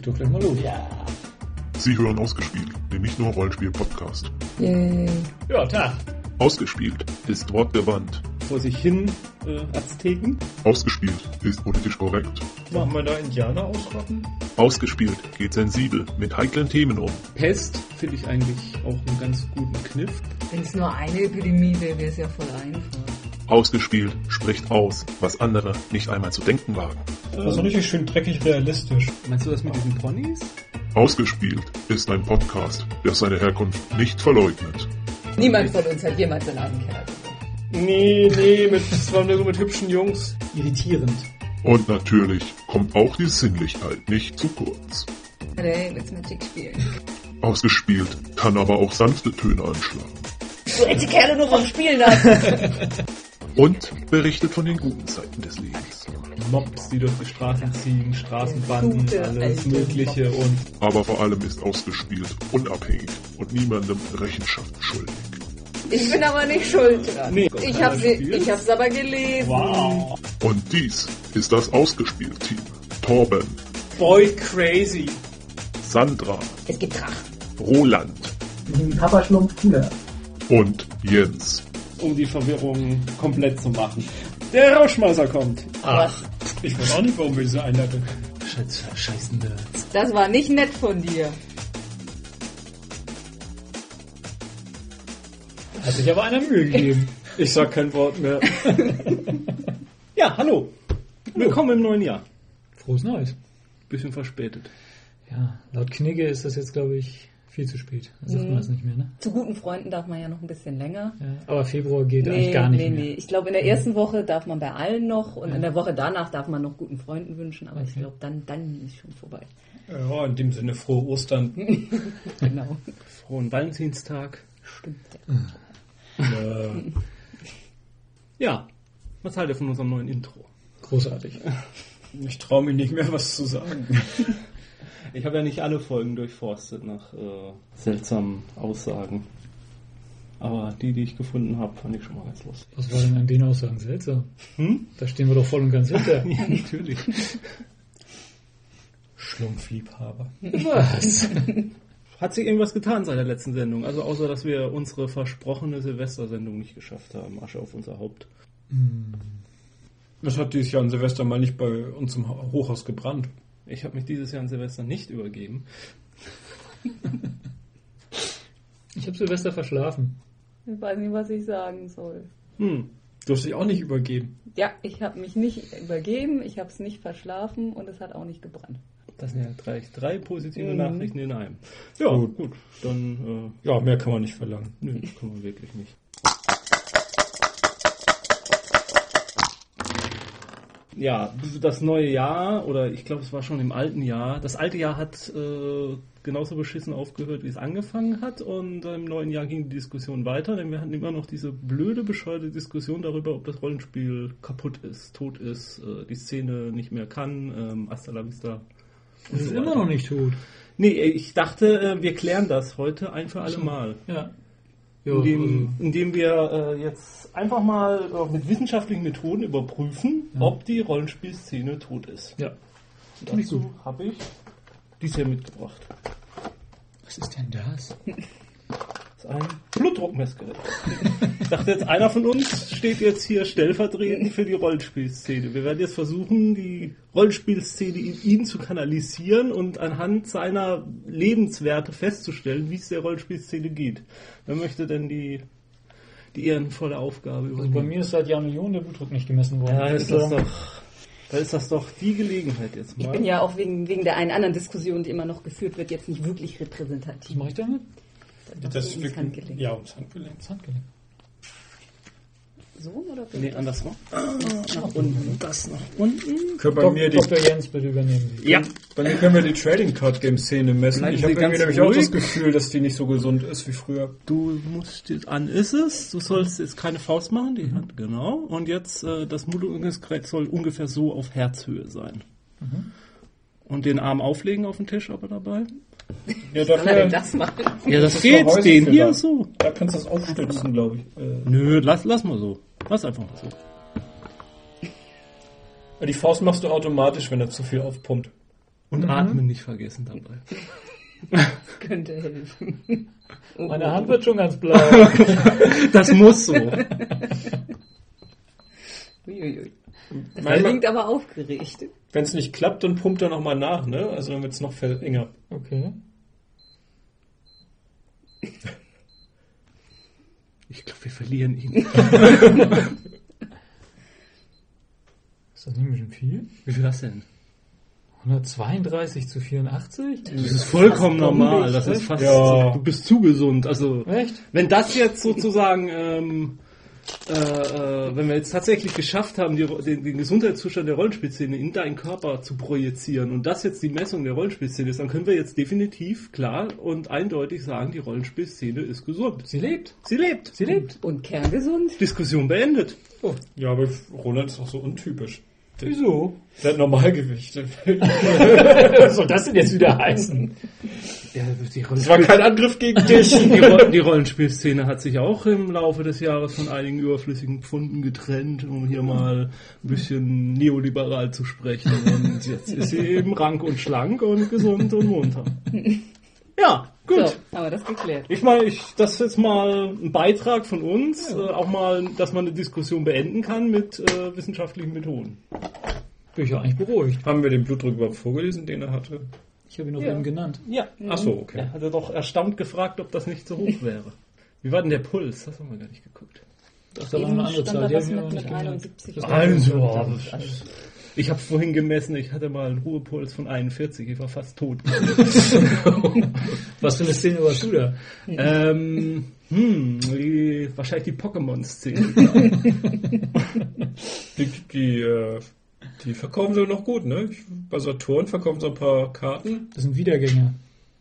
leg doch gleich mal los. Ja. Sie hören Ausgespielt, den nicht nur Rollenspiel-Podcast. Yay. Ja, Tag. Ausgespielt ist Wort der Wand. Vor sich hin äh, Azteken. Ausgespielt ist politisch korrekt. Machen wir da Indianer ausrotten? Ausgespielt geht sensibel mit heiklen Themen um. Pest finde ich eigentlich auch einen ganz guten Kniff. Wenn es nur eine Epidemie wäre, wäre es ja voll einfach. Ausgespielt spricht aus, was andere nicht einmal zu denken wagen. Das ist richtig schön dreckig realistisch. Meinst du das mit diesen Ponys? Ausgespielt ist ein Podcast, der seine Herkunft nicht verleugnet. Niemand von uns hat jemals in einen Keller gewohnt. Nee, nee, mit, das war nur so mit hübschen Jungs. Irritierend. Und natürlich kommt auch die Sinnlichkeit nicht zu kurz. Hey, willst Magic spielen? Ausgespielt kann aber auch sanfte Töne anschlagen. Du hältst die Kerle nur vom Spielen ab. Und berichtet von den guten Seiten des Lebens. Mobs, die durch die Straßen ziehen, Straßenbanden, Gute alles Mögliche und Aber vor allem ist ausgespielt unabhängig und niemandem Rechenschaft schuldig. Ich bin aber nicht schuld dran. Nee. ich hab's, Spiel? ich hab's aber gelesen. wow. Und dies ist das Ausgespielt-Team. Torben, Boy crazy. Sandra, Es gibt Drachen. Roland Papa Schlumpf cooler. und Jens. Um die Verwirrung komplett zu machen. Der Rauschmeißer kommt. Ach, Ich weiß auch nicht, warum wir diese Einleitung. Scheiß, scheiß Nerds. das war nicht nett von dir. Hat sich aber einer Mühe gegeben. Ich sag kein Wort mehr. ja, hallo. Willkommen im neuen Jahr. Frohes Neues. Bisschen verspätet. Ja, laut Knigge ist das jetzt, glaube ich, viel zu spät. Sagt man das nicht mehr, ne? Zu guten Freunden darf man ja noch ein bisschen länger. Ja, aber Februar geht eigentlich gar nicht nee, mehr. nee. Ich glaube, in der ersten Woche darf man bei allen noch und in der Woche danach darf man noch guten Freunden wünschen, aber ich Okay. glaube, dann, dann ist schon vorbei. Ja, in dem Sinne frohe Ostern. Genau. Frohen Valentinstag. Stimmt. äh, Ja. Was haltet ihr von unserem neuen Intro? großartig. Ich traue mich nicht mehr, was zu sagen. Ich habe ja nicht alle Folgen durchforstet nach äh, seltsamen Aussagen. Aber die, die ich gefunden habe, fand ich schon mal ganz lustig. Was war denn an den Aussagen seltsam? Hm? Da stehen wir doch voll und ganz hinter. Ja, natürlich. Schlumpfliebhaber. Was? Hat sich irgendwas getan seit der letzten Sendung? Also außer, dass wir unsere versprochene Silvestersendung nicht geschafft haben. Asche auf unser Haupt. Das hat dieses Jahr an Silvester mal nicht bei uns im Hochhaus gebrannt. Ich habe mich dieses Jahr an Silvester nicht übergeben. Ich habe Silvester verschlafen. Ich weiß nicht, was ich sagen soll. Hm. Du hast dich auch nicht übergeben. Ja, ich habe mich nicht übergeben, ich habe es nicht verschlafen und es hat auch nicht gebrannt. Das sind ja drei, drei positive Mhm. Nachrichten in einem. Ja, Gut. gut. Dann, Ja, mehr kann man nicht verlangen. äh, nö, kann man wirklich nicht. Ja, das neue Jahr, oder ich glaube, es war schon im alten Jahr. Das alte Jahr hat äh, genauso beschissen aufgehört, wie es angefangen hat. Und im neuen Jahr ging die Diskussion weiter, denn wir hatten immer noch diese blöde, bescheuerte Diskussion darüber, ob das Rollenspiel kaputt ist, tot ist, äh, die Szene nicht mehr kann, ähm, hasta la vista. Das ist immer noch nicht tot. Nee, ich dachte, äh, wir klären das heute ein für alle Mal. Ja. Jo, also, Indem, indem wir äh, jetzt einfach mal äh, mit wissenschaftlichen Methoden überprüfen, ob die Rollenspielszene tot ist. ja. Und dazu habe ich dies hier mitgebracht. Was ist denn das? Das ist ein Blutdruckmessgerät. ich dachte jetzt, einer von uns steht jetzt hier stellvertretend für die Rollenspielszene. Wir werden jetzt versuchen, die Rollenspielszene in ihn zu kanalisieren und anhand seiner Lebenswerte festzustellen, wie es der Rollenspielszene geht. Wer möchte denn die, die ehrenvolle Aufgabe Also übernehmen? bei mir ist seit Jahren Millionen der Blutdruck nicht gemessen worden. Ja, ist das Also, doch, da ist das doch die Gelegenheit jetzt mal. Ich bin ja auch wegen, wegen der einen anderen Diskussion, die immer noch geführt wird, jetzt nicht wirklich Was repräsentativ. mache ich damit? Das ums Handgelenk. Ja, ums Handgelenk. Das Handgelenk. So oder Nee, andersrum. Nach unten. Das nach unten. Können bei Dok- mir die, Dr. Jens, bitte übernehmen Sie. Ja. Bei mir können wir die Trading Card Game Szene messen. Bleiben ich habe irgendwie nämlich auch das Gefühl, dass die nicht so gesund ist wie früher. Du musst jetzt an ist es. Du sollst jetzt keine Faust machen, die Hand, genau. Und jetzt äh, das Mundungsgerät soll ungefähr so auf Herzhöhe sein. Und den Arm auflegen auf den Tisch aber dabei. Ja, Kann er denn dafür, das machen? Ja, das ist geht. Gehäuse Den für hier da. so. da kannst du das aufstützen, glaube ich. Äh, Nö, lass, lass mal so. Lass einfach mal so. die Faust machst du automatisch, wenn er zu viel aufpumpt. Und atmen nicht vergessen dabei. Könnte helfen. Oh, Meine oh, Hand wird schon ganz blau. Das muss so. Uiuiui. Das klingt aber aufgeregt. Wenn es nicht klappt, dann pumpt er nochmal nach, ne? Also dann wird es noch enger. Okay. Ich glaube, wir verlieren ihn. Ist das nicht ein bisschen viel? Wie viel hast du denn? 132 zu 84? Das ist vollkommen normal. Das ist fast. Ja. Du bist zu gesund. Also Echt? wenn das jetzt sozusagen, ähm, äh, äh, wenn wir jetzt tatsächlich geschafft haben, die, den, den Gesundheitszustand der Rollenspielszene in deinen Körper zu projizieren und das jetzt die Messung der Rollenspielszene ist, dann können wir jetzt definitiv klar und eindeutig sagen, die Rollenspielszene ist gesund. Sie lebt. Sie lebt. Sie lebt. Und kerngesund? Diskussion beendet. Ja, aber Roland ist auch so untypisch. Wieso? Der hat Normalgewicht. Was soll das denn jetzt wieder heißen? Ja, die, Das war kein Angriff gegen dich. die, Ro- die Rollenspielszene hat sich auch im Laufe des Jahres von einigen überflüssigen Pfunden getrennt, um hier mal ein bisschen neoliberal zu sprechen. Und jetzt ist sie eben rank und schlank und gesund und munter. Ja, gut. So, haben wir das geklärt. Ich meine, ich, das ist jetzt mal ein Beitrag von uns, äh, auch mal, dass man eine Diskussion beenden kann mit äh, wissenschaftlichen Methoden. Bin ich ja eigentlich beruhigt. Haben wir den Blutdruck überhaupt vorgelesen, den er hatte? Ich habe ihn noch Ja. eben genannt. Ja. Ach so, okay. Er hatte doch erstaunt gefragt, ob das nicht so hoch wäre. Wie war denn der Puls? Das haben wir gar nicht geguckt. Das war noch eine andere stand Zahl. da Die was haben wir mit, mit nicht genannt. 71. Das Also, Also, Ich habe vorhin gemessen, ich hatte mal einen Ruhepuls von 41, ich war fast tot. Was für eine Szene warst du da? ähm, hm, die, wahrscheinlich die Pokémon-Szene. Die, die, äh, die verkaufen sie noch gut, ne? Bei Saturn verkaufen sie ein paar Karten. Das sind Wiedergänger.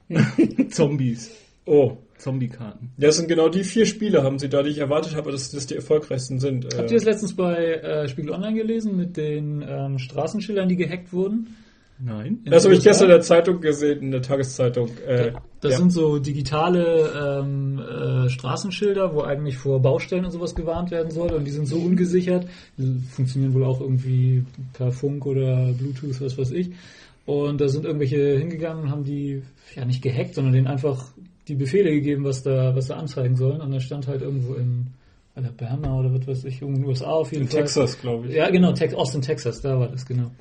Zombies. Oh. Zombie-Karten. Das sind genau die vier Spiele, haben sie da, die ich erwartet habe, dass das die erfolgreichsten sind. Habt ihr das letztens bei äh, Spiegel Online gelesen mit den ähm, Straßenschildern, die gehackt wurden? Nein. In das habe ich gestern in der Zeitung gesehen, in der Tageszeitung. Äh, Das ja. sind so digitale ähm, äh, Straßenschilder, wo eigentlich vor Baustellen und sowas gewarnt werden soll und die sind so ungesichert, die funktionieren wohl auch irgendwie per Funk oder Bluetooth, was weiß ich. Und da sind irgendwelche hingegangen und haben die ja nicht gehackt, sondern denen einfach die Befehle gegeben, was da, was da anzeigen sollen. Und da stand halt irgendwo in Alabama oder was weiß ich, irgendwo in den USA auf jeden in Fall. Texas, glaube ich. Ja, genau, Tex Austin, Texas, da war das, genau.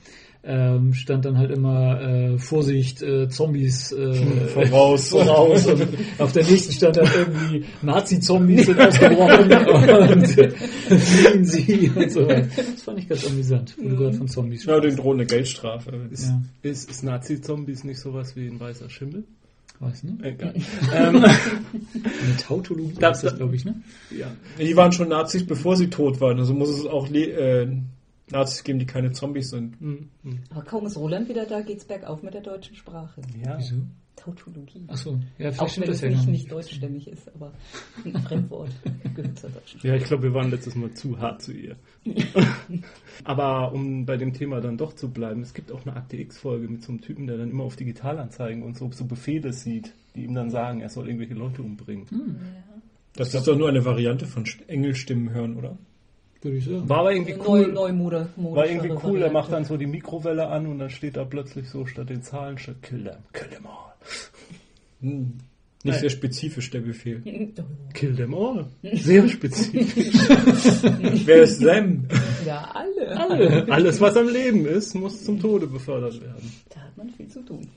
Ähm, stand dann halt immer äh, Vorsicht, äh, Zombies äh, Voraus. voraus. Und auf der nächsten stand dann irgendwie Nazi-Zombies sind ausgebrochen und äh, fliehen sie und so weiter. Das fand ich ganz amüsant, wo du gerade von Zombies Ja, den drohen eine Geldstrafe. Ist, Ja. ist, ist Nazi-Zombies nicht sowas wie ein weißer Schimmel? Weiß, ne? Egal. ähm, Eine Tautologie Da- ist das, da- glaube ich, ne? ja. Die waren schon Nazis, bevor sie tot waren. Also muss es auch äh, Nazis geben, die keine Zombies sind. Hm, hm. Aber kaum ist Roland wieder da, geht's bergauf mit der deutschen Sprache. ja. Wieso? Tautologie. Achso, ja, vielleicht Auch wenn das es ja nicht, nicht deutschstämmig ist, aber ein Fremdwort gehört zur deutschen Ja, ich glaube, wir waren letztes Mal zu hart zu ihr. Aber um bei dem Thema dann doch zu bleiben, es gibt auch eine Akte X-Folge mit so einem Typen, der dann immer auf Digitalanzeigen und so, so Befehle sieht, die ihm dann sagen, er soll irgendwelche Leute umbringen. Das ist doch nur eine Variante von St- Engelstimmen hören, oder? Würde ich sagen. War aber irgendwie Neu, cool. Neumode. War irgendwie cool, er macht Variante. dann so die Mikrowelle an und dann steht da plötzlich so statt den Zahlen statt Kill them, kill them all. Hm. Nicht Nein. sehr spezifisch, der Befehl. Kill them all. Sehr spezifisch. Wer ist them? Ja, alle. Alle. Alles, was am Leben ist, muss zum Tode befördert werden. Da hat man viel zu tun.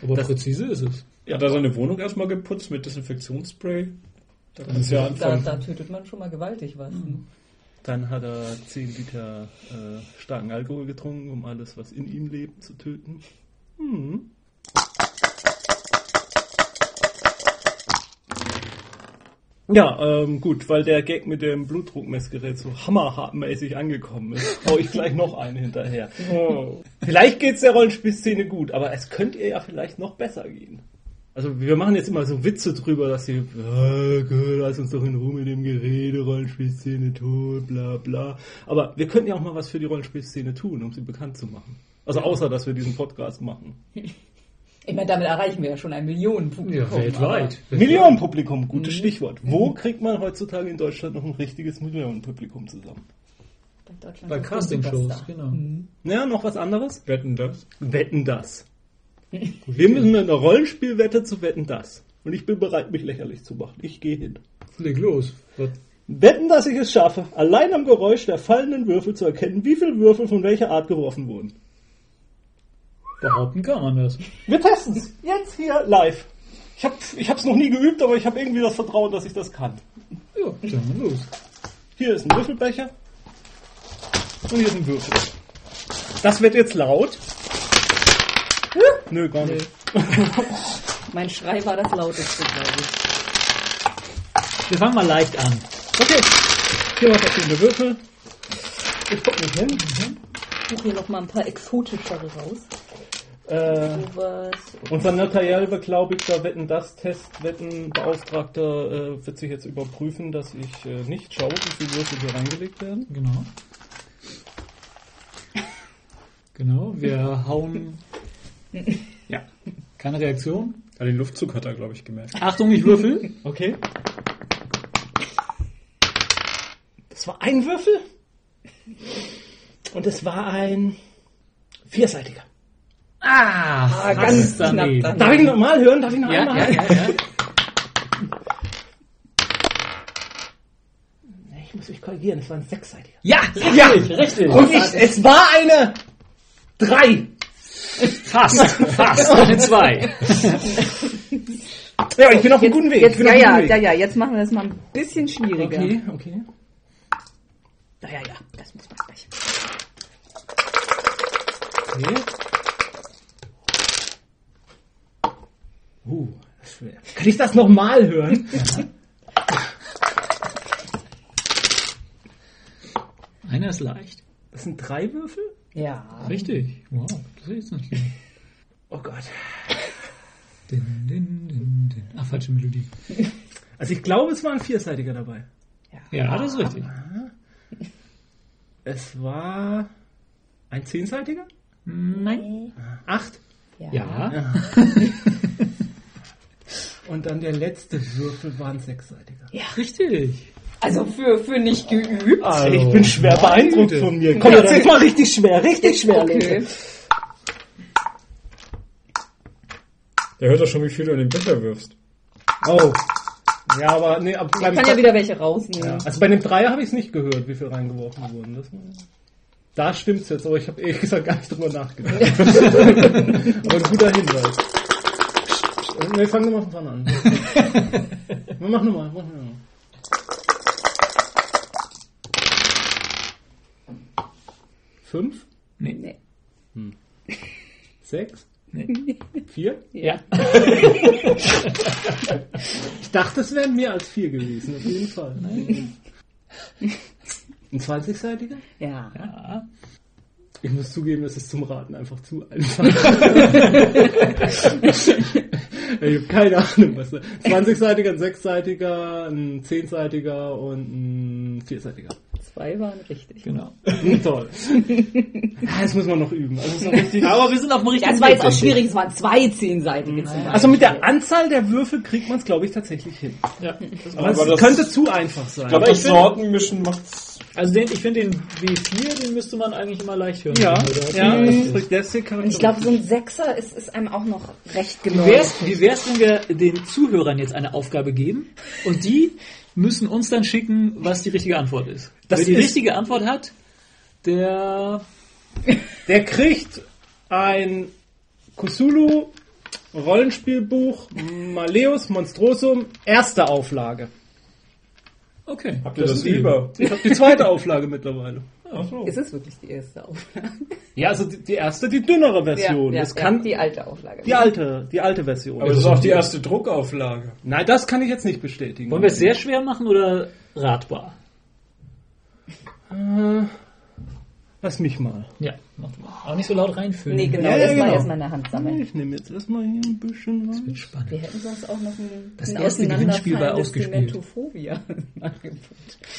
Aber präzise ist es. Hat er seine Wohnung erstmal geputzt mit Desinfektionsspray? Da ja Da, da tötet man schon mal gewaltig was. Dann hat er 10 Liter äh, starken Alkohol getrunken, um alles, was in ihm lebt, zu töten. Hm. Ja, ähm, gut, weil der Gag mit dem Blutdruckmessgerät so hammerhartmäßig angekommen ist, hau ich gleich noch einen hinterher. Oh. Vielleicht geht's der Rollenspielszene gut, aber es könnte ihr ja vielleicht noch besser gehen. Also wir machen jetzt immer so Witze drüber, dass sie, ah, Gott, lass uns doch in Ruhe mit dem Gerede, Rollenspielszene tot, bla bla. Aber wir könnten ja auch mal was für die Rollenspielszene tun, um sie bekannt zu machen. Also außer, dass wir diesen Podcast machen. Ich meine, damit erreichen wir ja schon ein Millionenpublikum. Ja, weltweit. Millionenpublikum, gutes Stichwort. Wo kriegt man heutzutage in Deutschland noch ein richtiges Millionenpublikum zusammen? Bei Castingshows, genau. Ja, noch was anderes? Wetten das? Wetten das. Wir müssen eine Rollenspielwette zu wetten das. Und ich bin bereit, mich lächerlich zu machen. Ich gehe hin. Leg los. Was? Wetten, dass ich es schaffe, allein am Geräusch der fallenden Würfel zu erkennen, wie viele Würfel von welcher Art geworfen wurden. Behaupten kann man das. Wir testen es. Jetzt hier live. Ich habe ich hab's noch nie geübt, aber ich habe irgendwie das Vertrauen, dass ich das kann. Ja, dann mal los. Hier ist ein Würfelbecher. Und hier ist ein Würfel. Das wird jetzt laut. Nö, gar nicht. Mein Schrei war das lauteste, glaube ich. Wir fangen mal leicht an. Okay. Hier war verschiedene Würfel. Ich guck mich hin. Ich suche hier noch mal ein paar exotischere raus. Äh, unser notariell beglaubigter Wetten das Testwettenbeauftragter äh, wird sich jetzt überprüfen, dass ich äh, nicht schaue, wie viele Würfel hier reingelegt werden. Genau. Genau, wir hauen. Ja. Keine Reaktion. Ja, den Luftzug hat er, glaube ich, gemerkt. Achtung, ich würfel. Okay. Das war ein Würfel. Und es war ein vierseitiger. Ah, ganz fast daneben. knapp Darf ich ihn nochmal hören? Darf ich noch Ja, einmal ja, hören? ja, ja. Ich muss mich korrigieren, es war ein sechsseitiger. Ja, richtig, richtig. Und ich, es war eine drei. Fast, fast. Eine zwei. Ja, ich bin auf einem guten Weg. Jetzt, ja, ja, guten ja, Weg. ja, jetzt machen wir das mal ein bisschen schwieriger. Okay, okay. Ja, ja, ja, das muss man gleich. okay. Uh, das ist schwer. Kann ich das nochmal hören? Einer ist leicht. Das sind drei Würfel? Ja. Richtig. Wow, das ist jetzt nicht Oh Gott. Din, din, din, din. Ach, falsche Melodie. Also ich glaube, es war ein vierseitiger dabei. Ja, das ist richtig. Es war ein zehnseitiger? Nein. Acht? Ja. Und dann der letzte Würfel war ein sechsseitiger. Richtig. Also für, für nicht geübt. Also, ich bin schwer beeindruckt von mir. Komm, jetzt mal richtig schwer, richtig schwer. Okay. Der hört doch schon, wie viel du in den Becher wirfst. Oh. Ja, aber nee, aber Ich kann ja wieder welche rausnehmen. Also bei dem Dreier habe ich es nicht gehört, wie viel reingeworfen wurden. Das, da stimmt's jetzt, aber ich habe ehrlich gesagt gar nicht drüber nachgedacht. aber ein guter Hinweis. Wir fangen nochmal von vorne an. Wir machen nochmal. Mach noch mal. Fünf? Nee. Nee. Sechs? Nee. Vier? Ja. Ich dachte, es wären mehr als vier gewesen, auf jeden Fall. Ein 20-seitiger? Ja. ja. Ich muss zugeben, das ist zum Raten einfach zu einfach. ich habe keine Ahnung, was da. 20-seitiger, ein 6-seitiger, ein 10-seitiger und ein 4-seitiger. Zwei waren richtig. Genau. Toll. Ja, das muss man noch üben. Also, noch richtig Aber wir sind auf dem richtigen Das war jetzt auch Weg, schwierig, es waren zwei zehnseitige zum also mit der Anzahl der Würfel kriegt man es, glaube ich, tatsächlich hin. Ja. Aber, Aber es das- könnte zu einfach sein. Ich glaube, Aber das ich finde- Sortenmischen macht's. Also den, ich finde den W4, den müsste man eigentlich immer leicht hören. ja, oder? ja, Mhm. Und ich glaube, so ein Sechser ist, ist einem auch noch recht Wie genau. wär's, wie wär's, wenn wir den Zuhörern jetzt eine Aufgabe geben und die müssen uns dann schicken, was die richtige Antwort ist. Das Wer die ist- richtige Antwort hat, der Der kriegt ein Cthulhu Rollenspielbuch Maleus Monstrosum erste Auflage. okay. Habt ihr das, Deal. lieber? Ich habe die zweite Auflage mittlerweile. Ach so. Ist es wirklich die erste Auflage? Ja, also die, die erste, die dünnere Version. ja, das ja, kann die alte Auflage. die alte, die alte Version. Aber das ist auch die erste Druckauflage. Nein, das kann ich jetzt nicht bestätigen. Wollen wir es sehr schwer machen oder ratbar? Äh, lass mich mal. Ja. Auch nicht so laut reinfüllen. Nee, genau, Ja, ja, erstmal genau. erstmal in der Hand sammeln. Ich nehme jetzt erstmal hier ein bisschen was. Spannend. Wir hätten sonst auch noch ein, Das ein erste Gewinnspiel war ausgespielt.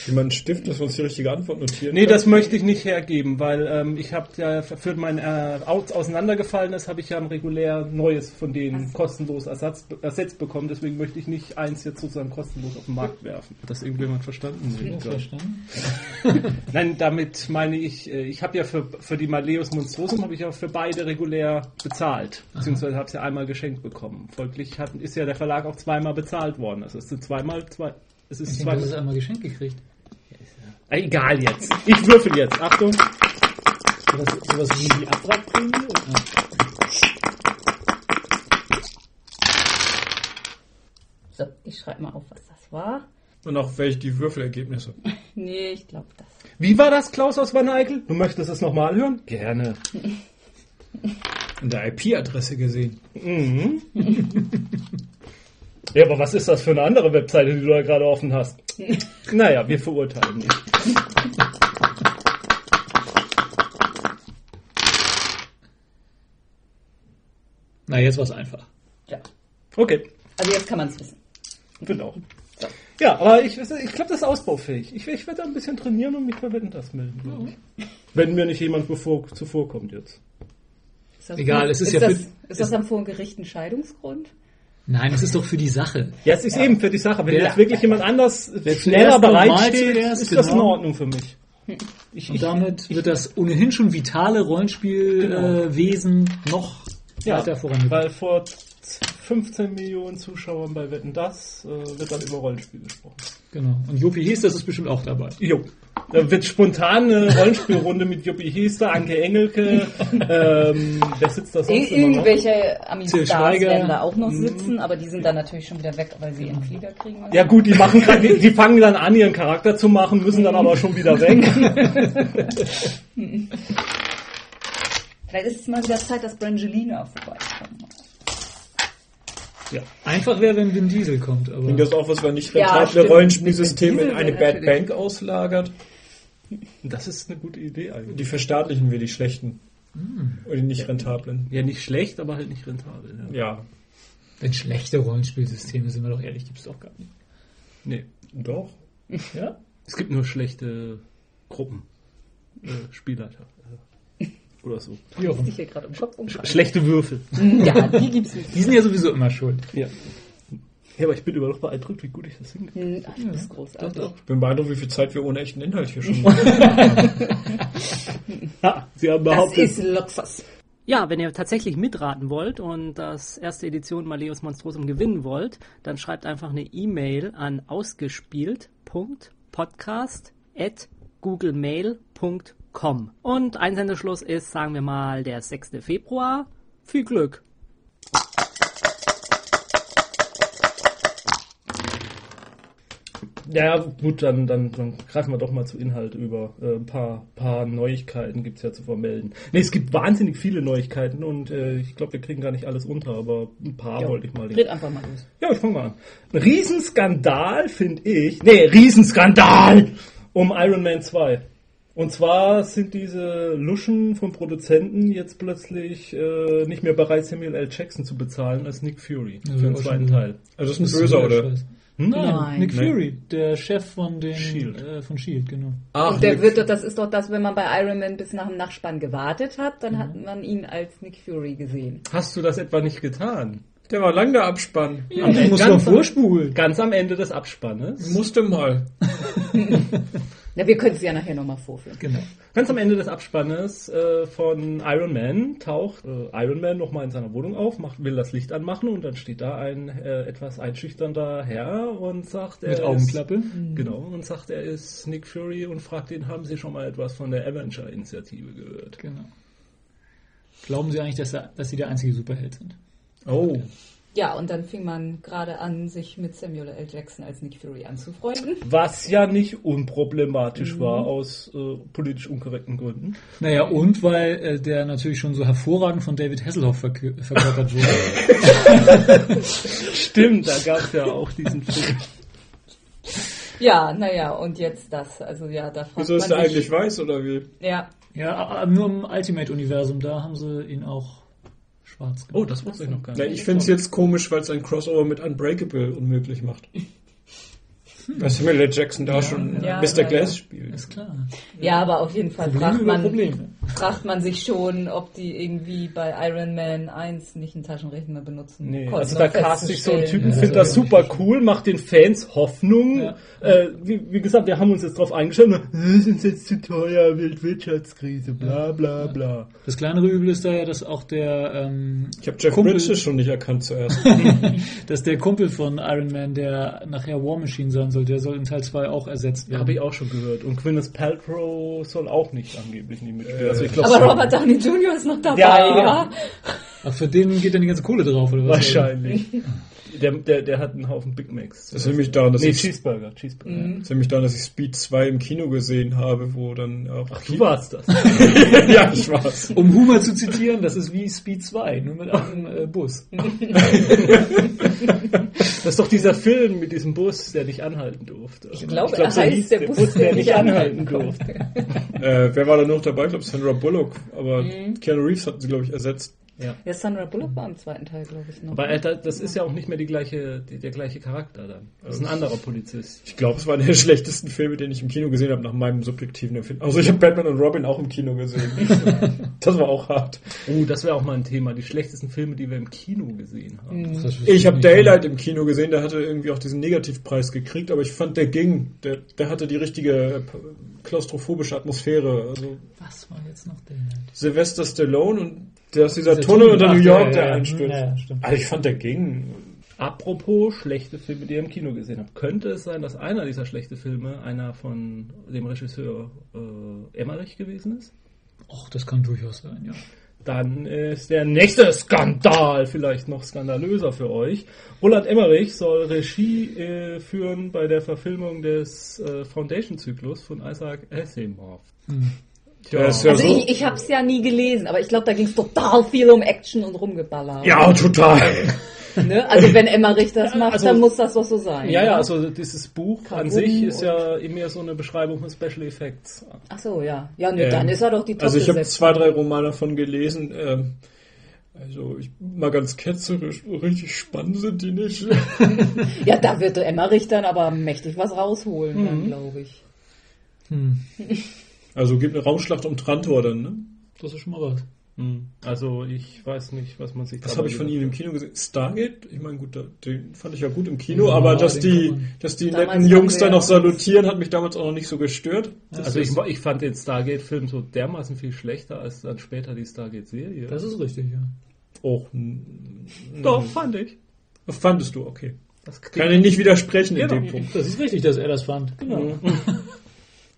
Jemand einen Stift, dass wir uns die richtige Antwort notieren. Nee, können? das möchte ich nicht hergeben, weil ähm, ich habe ja für mein äh, aus, auseinandergefallenes habe ich ja ein regulär neues von denen kostenlos Ersatz, ersetzt bekommen. Deswegen möchte ich nicht eins jetzt sozusagen kostenlos auf den Markt werfen. Hat das irgendjemand verstanden? Ja, verstanden. Nein, damit meine ich, äh, ich habe ja für, für die Maleus Monstrosum habe ich ja für beide regulär bezahlt. Beziehungsweise habe es ja einmal geschenkt bekommen. Folglich hat, ist ja der Verlag auch zweimal bezahlt worden. Das ist zweimal zwei. Es ist Ich denke, du hast es zweimal. einmal geschenkt gekriegt. Ah, Egal jetzt. Ich würfel jetzt. Achtung. Sowas, sowas wie die Abwrackprämie? Ja. So, ich schreibe mal auf, was das war. Und auch welche die Würfelergebnisse. Nee, ich glaube das. Wie war das, Klaus aus Van Eyck? Du möchtest es nochmal hören? Gerne. In der IP-Adresse gesehen. Mhm. ja, aber was ist das für eine andere Webseite, die du da gerade offen hast? naja, wir verurteilen nicht. Na, jetzt war es einfach. Ja. Okay, Also jetzt kann man es wissen. genau. Ja, aber ich, ich glaube, das ist ausbaufähig. Ich, ich werde da ein bisschen trainieren und mich bei Wetten das melden. ich. Wenn mir nicht jemand bevor, zuvorkommt jetzt. Ist das Egal, vor- es ist ist ja das, für- ist das am vor Gericht ein Scheidungsgrund? Nein, es ist doch für die Sache. Ja, es ist eben für die Sache. Wenn jetzt wirklich jemand anders schneller bereitsteht, ist das in genau. Ordnung für mich. Ich, Und ich, damit wird das ohnehin schon vitale Rollenspielwesen Genau. äh, noch ja, weiter vorangebracht. weil vor 15 Millionen Zuschauern bei Wetten das äh, wird dann über Rollenspiel gesprochen. Genau. Und Jopi Hess, das ist bestimmt auch dabei. Jo. Da wird spontan eine Rollenspielrunde mit Juppie Hester, Anke Engelke, ähm, wer sitzt da sonst Ir immer noch? irgendwelche Ami-Stars werden da auch noch sitzen, aber die sind dann natürlich schon wieder weg, weil sie ihren Flieger kriegen. müssen. Ja gut, die machen die, die fangen dann an, ihren Charakter zu machen, müssen dann aber schon wieder weg. Vielleicht ist es mal wieder Zeit, dass Brangelina vorbeikommt. Ja. Einfach wäre, wenn Vin Diesel kommt, aber Ich denke, das ist auch was, wenn nicht Ja, rentable stimmt. Rollenspielsysteme in eine Bad natürlich. Bank auslagert. Das ist eine gute Idee eigentlich. Die verstaatlichen wir, die schlechten. Hm. Oder die nicht rentablen. Ja, nicht schlecht, aber halt nicht rentabel. Ja. Ja. wenn schlechte Rollenspielsysteme, sind wir doch ehrlich, gibt es doch gar nicht. Nee. Doch. Ja? Es gibt nur schlechte Gruppen. Äh, Spielleiter. Oder so. Immer. Ich hier gerade im Kopf umschreiben. Schlechte Würfel. Ja, die gibt's nicht. Die sind ja sowieso immer schuld. Ja. Ja, aber ich bin immer noch beeindruckt, wie gut ich das hingekriegt Hm, ach, Du bist großartig. Ich bin beeindruckt, wie viel Zeit wir ohne echten Inhalt hier schon machen. habe. Sie haben Das behauptet, ist Luxus. Ja, wenn ihr tatsächlich mitraten wollt und das erste Edition Maleus Monstrosum gewinnen wollt, dann schreibt einfach eine E-Mail an ausgespielt.podcast.googlemail.com. Und Einsendeschluss ist, sagen wir mal, der 6. Februar. Viel Glück! Ja, gut, dann, dann, dann greifen wir doch mal zu Inhalt über. Äh, ein paar, paar Neuigkeiten gibt's ja zu vermelden. Nee, es gibt wahnsinnig viele Neuigkeiten und äh, ich glaube, wir kriegen gar nicht alles unter, aber ein paar Ja. wollte ich mal. Red einfach mal los. Ja, ich fange mal an. Ein Riesenskandal, finde ich. Nee, Riesenskandal um Iron Man 2. Und zwar sind diese Luschen von Produzenten jetzt plötzlich äh, nicht mehr bereit, Samuel L. Jackson zu bezahlen als Nick Fury Ja, für den zweiten. Teil. Also das ist ein Böser, oder? Hm? Nein. Nick Nee. Fury, der Chef von den Shield. Äh, von Shield, genau. Ach, Und der Nick- wird doch, das ist doch das, wenn man bei Iron Man bis nach dem Nachspann gewartet hat, dann hat man ihn als Nick Fury gesehen. Hast du das etwa nicht getan? der war lang der Abspann. Ja, Am Ende doch ganz am- vorspulen. Ganz am Ende des Abspannes. Musste mal. Ja, wir können es ja nachher nochmal vorführen. Genau. Ganz am Ende des Abspannes äh, von Iron Man taucht äh, Iron Man nochmal in seiner Wohnung auf, macht, will das Licht anmachen und dann steht da ein äh, etwas einschüchternder Herr und sagt, er Mit ist- Augenklappe. Genau, und sagt, er ist Nick Fury und fragt ihn, haben Sie schon mal etwas von der Avenger-Initiative gehört? Genau. Glauben Sie eigentlich, dass, er, dass Sie der einzige Superheld sind? Oh. Ja, und dann fing man gerade an, sich mit Samuel L. Jackson als Nick Fury anzufreunden. Was ja nicht unproblematisch war aus äh, politisch unkorrekten Gründen. Naja, und weil äh, der natürlich schon so hervorragend von David Hasselhoff verkö- verkörpert wurde. Stimmt, da gab es ja auch diesen Film. Ja, naja, und jetzt das. Also ja, da fragt Wieso ist sich, eigentlich weiß, oder wie? Ja, ja, nur im Ultimate-Universum, da haben sie ihn auch schwarz Oh, das wusste ich noch gar Na, nicht. ich finde es jetzt komisch, weil es ein Crossover mit Unbreakable unmöglich macht. Was Samuel L. Jackson da schon ja, Mr. ja, Glass ja. spielt. Ist klar. Ja, aber auf jeden Fall Probleme fragt man, Probleme. fragt man sich schon, ob die irgendwie bei Iron Man 1 nicht einen Taschenrechner benutzen. Nee, konnten, also da cast sich so ein festzustellen. Typen, Ja, findet das super cool, macht den Fans Hoffnung. Ja. Äh, wie, wie gesagt, wir haben uns jetzt drauf eingestellt, das ist jetzt zu teuer, Weltwirtschaftskrise, bla bla bla. Das kleinere Übel ist da ja, dass auch der, ähm, Ich habe Jeff Kumpel- Bridges schon nicht erkannt zuerst. dass der Kumpel von Iron Man, der nachher War Machine sein soll, der soll in Teil 2 auch ersetzt werden. Habe ich auch schon gehört. Und Gwyneth Paltrow soll auch nicht angeblich nicht mitspielen. Also ich Äh, glaube Aber Robert Downey Jr. ist noch dabei, Ja. ja. Ach, für den geht dann die ganze Kohle drauf, oder was? wahrscheinlich. Der, der, der hat einen Haufen Big Macs. Das ist nämlich daran, dass nee, ich Cheeseburger, Cheeseburger. Mhm. Das ist nämlich daran, dass ich Speed 2 im Kino gesehen habe, wo dann auch. Ach, du warst das. ja, ich war's. Um Humor zu zitieren, das ist wie Speed 2, nur mit einem äh, Bus. Das ist doch dieser Film mit diesem Bus, der nicht anhalten durfte. Ich glaube, glaub, er so heißt hieß der Bus, der nicht anhalten durfte. Äh, wer war da noch dabei? Ich glaube Sandra Bullock, aber Mhm. Keanu Reeves hatten sie, glaube ich, ersetzt. Ja, Sandra Bullock war im zweiten Teil, glaube ich, noch. Aber Alter, das ist ja auch nicht mehr die gleiche, die, der gleiche Charakter dann. Das ist ein anderer Polizist. Ich glaube, es war einer der schlechtesten Filme, den ich im Kino gesehen habe, nach meinem subjektiven Empfinden. Also ich habe Batman und Robin auch im Kino gesehen. das war auch hart. Oh, das wäre auch mal ein Thema. Die schlechtesten Filme, die wir im Kino gesehen haben. Wüsste Ich habe. Daylight im Kino gesehen, der hatte irgendwie auch diesen Negativpreis gekriegt, aber ich fand, der ging. Der, der hatte die richtige äh, klaustrophobische Atmosphäre. Also Was war jetzt noch der? Sylvester Stallone und der ist dieser Dieser Tunnel unter Ach, New York, ja, der ja. einstürzt. Ja. Also ich fand, der ging. Apropos schlechte Filme, die ihr im Kino gesehen habt. Könnte es sein, dass einer dieser schlechten Filme einer von dem Regisseur äh, Emmerich gewesen ist? Och, das kann durchaus sein, ja. Dann ist der nächste Skandal vielleicht noch skandalöser für euch. Roland Emmerich soll Regie äh, führen bei der Verfilmung des äh, Foundation-Zyklus von Isaac Asimov. Ist ja also so. ich, ich habe es ja nie gelesen, aber ich glaube, da ging es total viel um Action und Rumgeballer. ja, total. Ne? Also wenn Emmerich das macht, also- dann muss das doch so sein. Ja, ja, also dieses Buch an Kabum sich ist ja mehr so eine Beschreibung von Special Effects. Ach so, ja. Ja, ne, Ähm, dann ist er doch die Also ich habe zwei, drei Romane davon gelesen. Ähm, also ich mal ganz ketzerisch, richtig spannend sind die nicht. Ja, da wird der Emmerich dann aber mächtig was rausholen, Mhm. dann glaube ich. Also gibt eine Raumschlacht um Trantor dann, ne? Das ist schon mal was. Also ich weiß nicht, was man sich Das dabei habe ich von Ihnen im. Kino gesehen. Stargate, ich meine, gut, den fand ich ja gut im Kino, Ja, aber dass die, dass die netten Jungs da noch ja- salutieren, hat mich damals auch noch nicht so gestört. Also ich, ich fand den Stargate-Film so dermaßen viel schlechter als dann später die Stargate-Serie. Das ist richtig, ja. auch, Doch, fand ich. fandest du, okay. Das Kann ich nicht widersprechen in Genau. dem Punkt. Das ist richtig, dass er das fand. Genau.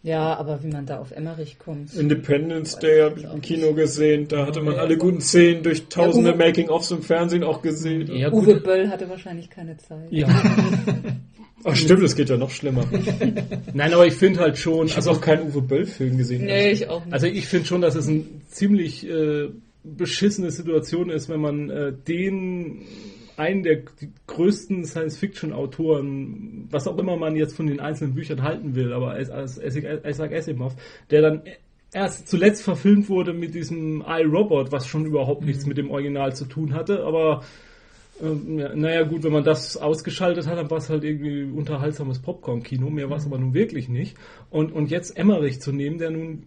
Ja, aber wie man da auf Emmerich kommt. Independence Day habe ich im Kino gesehen, da hatte man alle guten Szenen durch tausende Uwe- Making-ofs im Fernsehen auch gesehen. Ja, Uwe gut. Böll hatte wahrscheinlich keine Zeit. Ja. Ach stimmt, das geht ja noch schlimmer. Nein, aber ich finde halt schon, Ich habe also, auch keinen Uwe Böll-Film gesehen. Nee, ich auch nicht. also ich finde schon, dass es eine ziemlich äh, beschissene Situation ist, wenn man äh, den einen der größten Science-Fiction-Autoren, was auch immer man jetzt von den einzelnen Büchern halten will, aber Isaac Asimov, der dann erst zuletzt verfilmt wurde mit diesem iRobot, was schon überhaupt nichts mit dem Original zu tun hatte, aber ähm, ja, naja gut, wenn man das ausgeschaltet hat, dann war es halt irgendwie unterhaltsames Popcorn-Kino, mehr war es aber nun wirklich nicht. Und, und jetzt Emmerich zu nehmen, der nun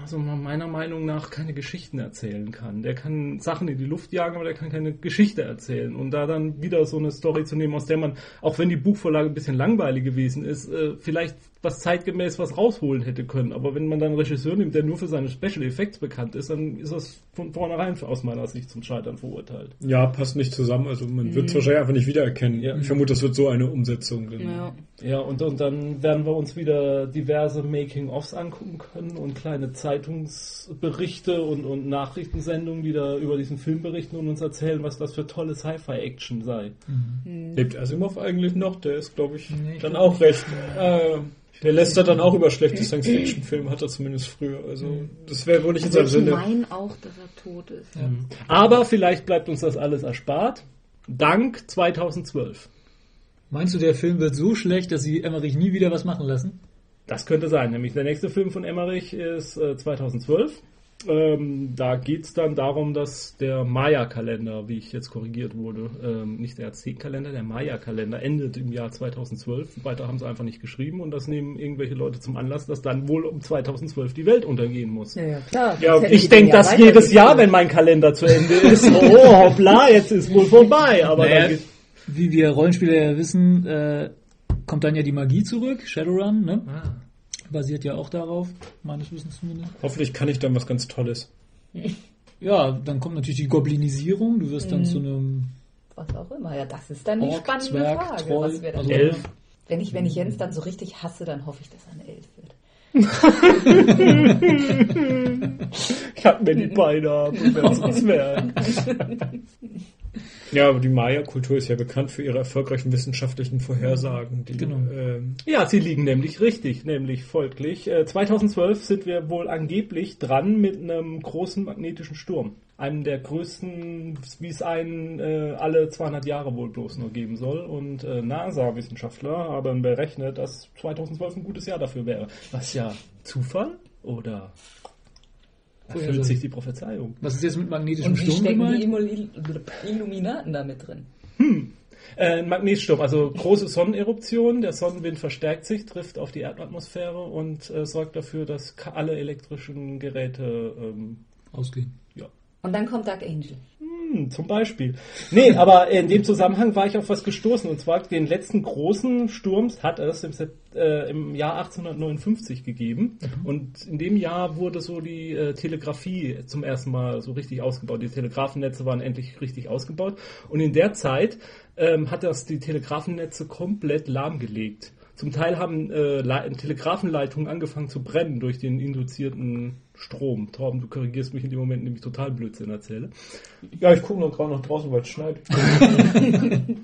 also meiner Meinung nach keine Geschichten erzählen kann. Der kann Sachen in die Luft jagen, aber der kann keine Geschichte erzählen. Und da dann wieder so eine Story zu nehmen, aus der man, auch wenn die Buchvorlage ein bisschen langweilig gewesen ist, äh, vielleicht was zeitgemäß was rausholen hätte können. Aber wenn man dann einen Regisseur nimmt, der nur für seine Special Effects bekannt ist, dann ist das von vornherein aus meiner Sicht zum Scheitern verurteilt. Ja, passt nicht zusammen. Also man wird es wahrscheinlich einfach nicht wiedererkennen. Ja. Ich vermute, das wird so eine Umsetzung. Ja. Ja, und, und dann werden wir uns wieder diverse Making-ofs angucken können und kleine Zeitungsberichte und, und Nachrichtensendungen, die da über diesen Film berichten und uns erzählen, was das für tolle Sci-Fi-Action sei. Lebt Asimov eigentlich noch? Der ist, glaube ich, Nee, ich dann glaub auch recht. Äh, der lästert dann auch über schlechte Science-Fiction-Filme, hat er zumindest früher. Also das wäre wohl nicht in seinem Also ich Sinne. meine auch, dass er tot ist. Aber vielleicht bleibt uns das alles erspart. Dank 2012. Meinst du, der Film wird so schlecht, dass sie Emmerich nie wieder was machen lassen? Das könnte sein. Nämlich der nächste Film von Emmerich ist äh, 2012. Ähm, da geht es dann darum, dass der Maya-Kalender, wie ich jetzt korrigiert wurde, ähm, nicht der Aztekenkalender, der Maya-Kalender endet im Jahr 2012. Weiter haben sie einfach nicht geschrieben und das nehmen irgendwelche Leute zum Anlass, dass dann wohl um 2012 die Welt untergehen muss. Ja, ja, klar. Ja, ich denke den das ja jedes. Jahr, wenn mein Kalender zu Ende ist. Oh, hoppla, jetzt ist wohl vorbei. Aber Naja, wie wir Rollenspieler ja wissen, äh, kommt dann ja die Magie zurück, Shadowrun, ne? Ah. Basiert ja auch darauf, meines Wissens zumindest. Hoffentlich kann ich dann was ganz Tolles. Ja, dann kommt natürlich die Goblinisierung, du wirst dann zu einem Was auch immer. Ja, das ist dann die Ork, spannende Zwerg, Frage. Troll, was wir dann also Elf. Wenn ich, wenn ich Jens dann so richtig hasse, dann hoffe ich, dass er eine Elf wird. ich hab mir die Beine ab und werde zum Zwerg. Ja, aber die Maya-Kultur ist ja bekannt für ihre erfolgreichen wissenschaftlichen Vorhersagen. Die, Genau. ähm, Ja, sie liegen nämlich richtig, nämlich folglich. Äh, 2012 sind wir wohl angeblich dran mit einem großen magnetischen Sturm. Einem der größten, wie es einen äh, alle 200 Jahre wohl bloß nur geben soll. Und äh, NASA-Wissenschaftler haben berechnet, dass 2012 ein gutes Jahr dafür wäre. Was ja Zufall oder erfüllt also- sich die Prophezeiung? Was ist jetzt mit magnetischem Und wie Sturm stecken die gemeint? Illumil- Illuminaten da mit drin? Äh, ein Magnetsturm, also große Sonneneruption, der Sonnenwind verstärkt sich, trifft auf die Erdatmosphäre und äh, sorgt dafür, dass alle elektrischen Geräte, ähm, Ausgehen. ja, Und dann kommt Dark Angel. Hm, zum Beispiel. Nee, aber in dem Zusammenhang war ich auf was gestoßen und zwar den letzten großen Sturms hat es im, äh, im Jahr 1859 gegeben und in dem Jahr wurde so die äh, Telegrafie zum ersten Mal so richtig ausgebaut. Die Telegrafennetze waren endlich richtig ausgebaut und in der Zeit ähm, hat das die Telegrafennetze komplett lahmgelegt. Zum Teil haben äh, Le- Telegrafenleitungen angefangen zu brennen durch den induzierten Strom. Torben, du korrigierst mich in dem Moment, nämlich total Blödsinn erzähle. ja, ich gucke noch gerade nach draußen, weil es schneit.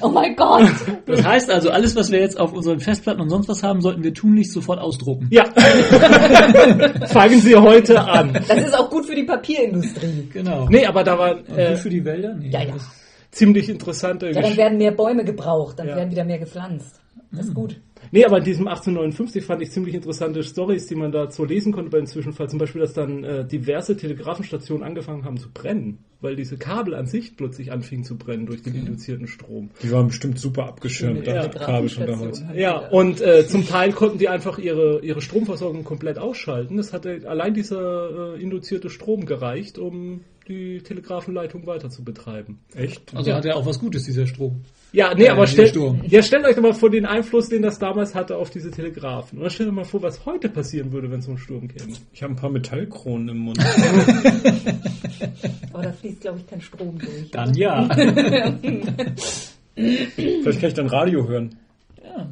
Oh mein Gott! Das heißt also, alles, was wir jetzt auf unseren Festplatten und sonst was haben, sollten wir tunlichst sofort ausdrucken. Ja, fangen Sie heute an. Das ist auch gut für die Papierindustrie. Genau. Nee, aber da war äh, gut für die Wälder? Nee, Ja, ja. ziemlich interessante Ja, dann werden mehr Bäume gebraucht, dann Ja. werden wieder mehr gepflanzt. Das ist gut. Nee, aber in diesem 1859 fand ich ziemlich interessante Stories, die man dazu lesen konnte bei den Zwischenfall. Zum Beispiel, dass dann äh, diverse Telegrafenstationen angefangen haben zu brennen, weil diese Kabel an sich plötzlich anfingen zu brennen durch den induzierten Strom. Die waren bestimmt super abgeschirmt, Ja, da Kabel schon damals. Ja, und äh, zum Teil konnten die einfach ihre, ihre Stromversorgung komplett ausschalten. Es hatte allein dieser äh, induzierte Strom gereicht, um die Telegrafenleitung weiter zu betreiben. Echt? Also hat er auch was Gutes, dieser Strom. Ja, nee, Äh, aber Sturm. ja, stellt euch doch mal vor den Einfluss, den das damals hatte auf diese Telegrafen. Oder stellt euch mal vor, was heute passieren würde, wenn so ein Sturm käme. Ich habe ein paar Metallkronen im Mund. Aber da fließt, glaube ich, kein Strom durch. Dann ja. Vielleicht kann ich dann Radio hören.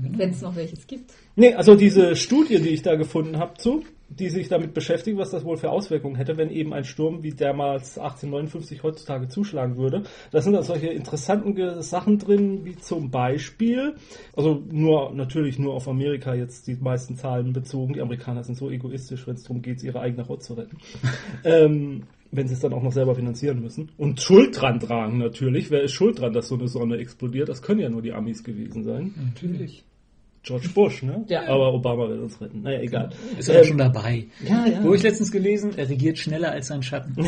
Wenn es noch welches gibt. Nee, also diese Studie, die ich da gefunden habe, zu, die sich damit beschäftigt, was das wohl für Auswirkungen hätte, wenn eben ein Sturm wie damals 1859 heutzutage zuschlagen würde. Da sind da solche interessanten Sachen drin, wie zum Beispiel, also nur natürlich nur auf Amerika jetzt die meisten Zahlen bezogen. Die Amerikaner sind so egoistisch, wenn es darum geht, ihre eigene Haut zu retten. ähm, wenn sie es dann auch noch selber finanzieren müssen. Und Schuld dran tragen natürlich. Wer ist schuld dran, dass so eine Sonne explodiert? Das können ja nur die Amis gewesen sein. Natürlich. George Bush, ne? Ja. Aber Obama will uns retten. Naja, egal. Ist er Ähm, schon dabei. ja, ja. Wo ich letztens gelesen, er regiert schneller als sein Schatten.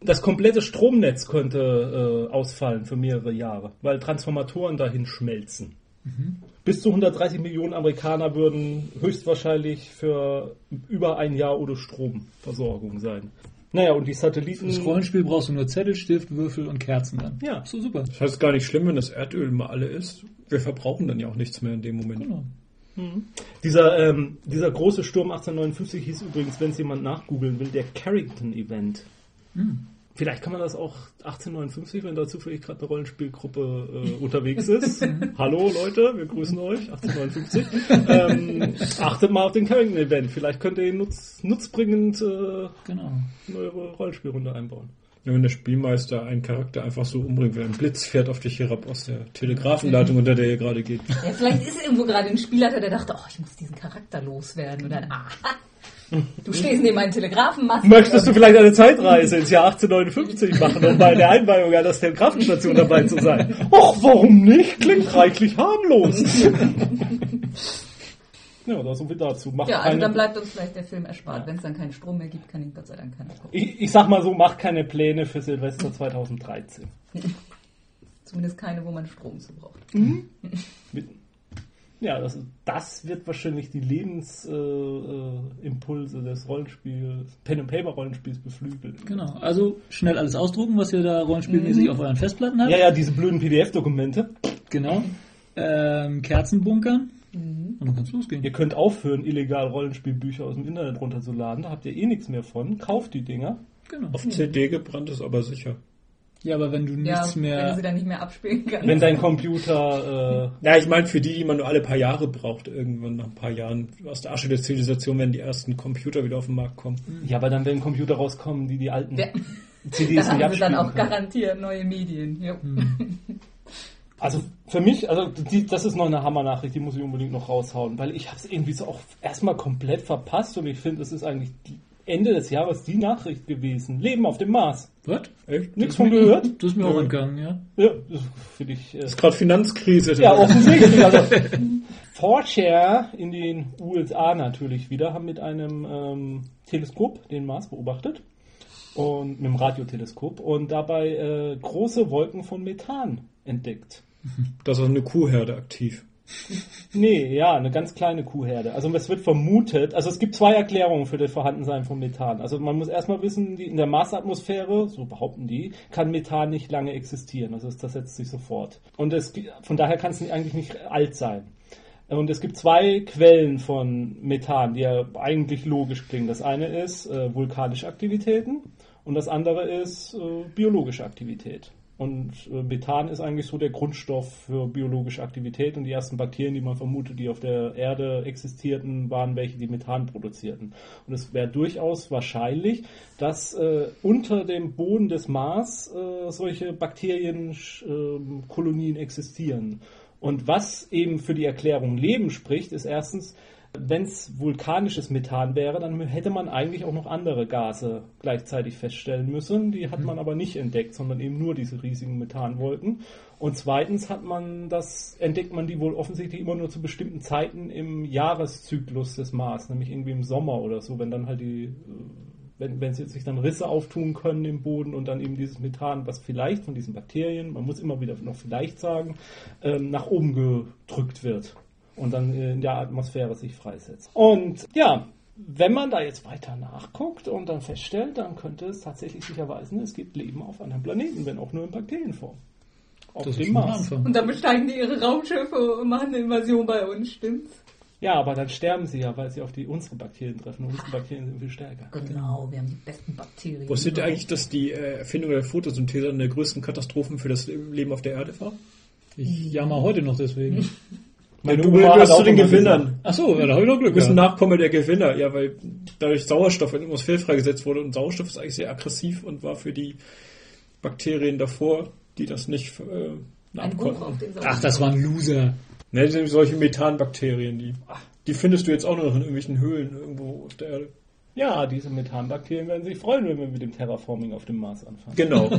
Das komplette Stromnetz könnte äh, ausfallen für mehrere Jahre, weil Transformatoren dahin schmelzen. Bis zu 130 Millionen Amerikaner würden höchstwahrscheinlich für über ein Jahr ohne Stromversorgung sein. Naja, und die Satelliten. Fürs Rollenspiel brauchst du nur Zettel, Stift, Würfel und Kerzen dann. Ja. So super. Das heißt gar nicht schlimm, wenn das Erdöl mal alle ist. Wir verbrauchen dann ja auch nichts mehr in dem Moment. Genau. Dieser, ähm, dieser große Sturm 1859 hieß übrigens, wenn es jemand nachgoogeln will, der Carrington Event. Vielleicht kann man das auch 1859, wenn da zufällig gerade eine Rollenspielgruppe äh, unterwegs ist. Hallo Leute, wir grüßen euch, 1859. ähm, achtet mal auf den Carrington Event. Vielleicht könnt ihr ihn nutz, nutzbringend äh, Genau. in eure Rollenspielrunde einbauen. Ja, wenn der Spielmeister einen Charakter einfach so umbringt, wenn ein Blitz fährt auf dich herab aus der Telegrafenleitung, unter der ihr gerade geht. Ja, vielleicht ist irgendwo gerade ein Spielleiter, der dachte, oh, ich muss diesen Charakter loswerden. Und dann, aha, du stehst neben einem Telegrafenmast. Möchtest du vielleicht eine Zeitreise ins Jahr 1859 machen, um bei der Einweihung einer Telegrafenstation dabei zu sein? Och, warum nicht? Klingt reichlich harmlos. Ja, da so viel dazu. Macht Ja, also keine, dann bleibt uns vielleicht der Film erspart. Wenn es dann keinen Strom mehr gibt, kann ihn Gott sei Dank keiner gucken. ich, ich sag mal so, macht keine Pläne für Silvester 2013. Zumindest keine, wo man Strom zu braucht. Mit, ja, das, das wird wahrscheinlich die Lebensimpulse äh, des Rollenspiels, Pen-and-Paper-Rollenspiels beflügeln. Genau. Also schnell alles ausdrucken, was ihr da rollenspielmäßig auf euren Festplatten habt. Ja, ja, diese blöden PDF-Dokumente. Genau. Ähm, Kerzen bunkern. Und dann kann's losgehen. Ihr könnt aufhören, illegal Rollenspielbücher aus dem Internet runterzuladen. Da habt ihr eh nichts mehr von. Kauft die Dinger. Genau. Auf CD gebrannt ist aber sicher. Ja, aber wenn du Ja, nichts wenn du mehr. sie dann nicht mehr abspielen kannst. Wenn dein Computer... Äh, Ja, ich meine, für die, die man nur alle paar Jahre braucht, irgendwann nach ein paar Jahren aus der Asche der Zivilisation, wenn die ersten Computer wieder auf den Markt kommen. ja, aber dann werden Computer rauskommen, die die alten Ja. CDs Dann nicht haben sie dann abspielen auch können. garantiert neue Medien. Jo. Also für mich, also die, das ist noch eine Hammer-Nachricht, die muss ich unbedingt noch raushauen, weil ich habe es irgendwie so auch erstmal komplett verpasst und ich finde, es ist eigentlich die Ende des Jahres die Nachricht gewesen. Leben auf dem Mars. Was? Echt? Nichts von gehört? Das ist mir auch entgangen, ja. Ja, das finde ich. Äh, Ist gerade Finanzkrise. ja, offensichtlich. Also, 4 in den USA natürlich wieder haben mit einem ähm, Teleskop den Mars beobachtet und mit dem Radioteleskop und dabei äh, große Wolken von Methan entdeckt. Da ist eine Kuhherde aktiv. Nee, ja, eine ganz kleine Kuhherde. Also es wird vermutet, also es gibt zwei Erklärungen für das Vorhandensein von Methan. Also man muss erstmal wissen, in der Marsatmosphäre, so behaupten die, kann Methan nicht lange existieren. Also es zersetzt sich sofort. Und es, von daher kann es eigentlich nicht alt sein. Und es gibt zwei Quellen von Methan, die ja eigentlich logisch klingen. Das eine ist äh, vulkanische Aktivitäten und das andere ist äh, biologische Aktivität. Und äh, Methan ist eigentlich so der Grundstoff für biologische Aktivität und die ersten Bakterien, die man vermutet, die auf der Erde existierten, waren welche, die Methan produzierten. Und es wäre durchaus wahrscheinlich, dass äh, unter dem Boden des Mars äh, solche Bakterienkolonien existieren. Und was eben für die Erklärung Leben spricht, ist erstens, wenn es vulkanisches Methan wäre, dann hätte man eigentlich auch noch andere Gase gleichzeitig feststellen müssen. Die hat man aber nicht entdeckt, sondern eben nur diese riesigen Methanwolken. Und zweitens hat man das, entdeckt man die wohl offensichtlich immer nur zu bestimmten Zeiten im Jahreszyklus des Mars, nämlich irgendwie im Sommer oder so, wenn dann halt die, äh, wenn, wenn sich dann Risse auftun können im Boden und dann eben dieses Methan, was vielleicht von diesen Bakterien, man muss immer wieder noch vielleicht sagen, ähm, nach oben gedrückt wird und dann in der Atmosphäre sich freisetzt. Und ja, wenn man da jetzt weiter nachguckt und dann feststellt, dann könnte es tatsächlich sich erweisen, es gibt Leben auf anderen Planeten, wenn auch nur in Bakterienform. Auf Das dem Mars. Und dann besteigen die ihre Raumschiffe und machen eine Invasion bei uns, stimmt's? Ja, aber dann sterben sie ja, weil sie auf die unsere Bakterien treffen. Und unsere Bakterien sind viel stärker. Genau, wir haben die besten Bakterien. Wusstet ihr eigentlich, dass die äh, Erfindung der Photosynthese eine der größten Katastrophen für das Leben auf der Erde war? Ich jammer heute noch deswegen. Meine du Oma gehörst zu den Gewinnern. Ach so, ja, da habe ich noch Glück Du bist ein gehabt. Nachkomme der Gewinner, ja, weil dadurch Sauerstoff in der Atmosphäre freigesetzt wurde und Sauerstoff ist eigentlich sehr aggressiv und war für die Bakterien davor, die das nicht äh, Ein nahmen Buch auf konnten. den Ach, das waren Loser. Ne, das sind solche Methanbakterien, die, die findest du jetzt auch nur noch in irgendwelchen Höhlen irgendwo auf der Erde. Ja, diese Methanbakterien werden sich freuen, wenn wir mit dem Terraforming auf dem Mars anfangen. Genau.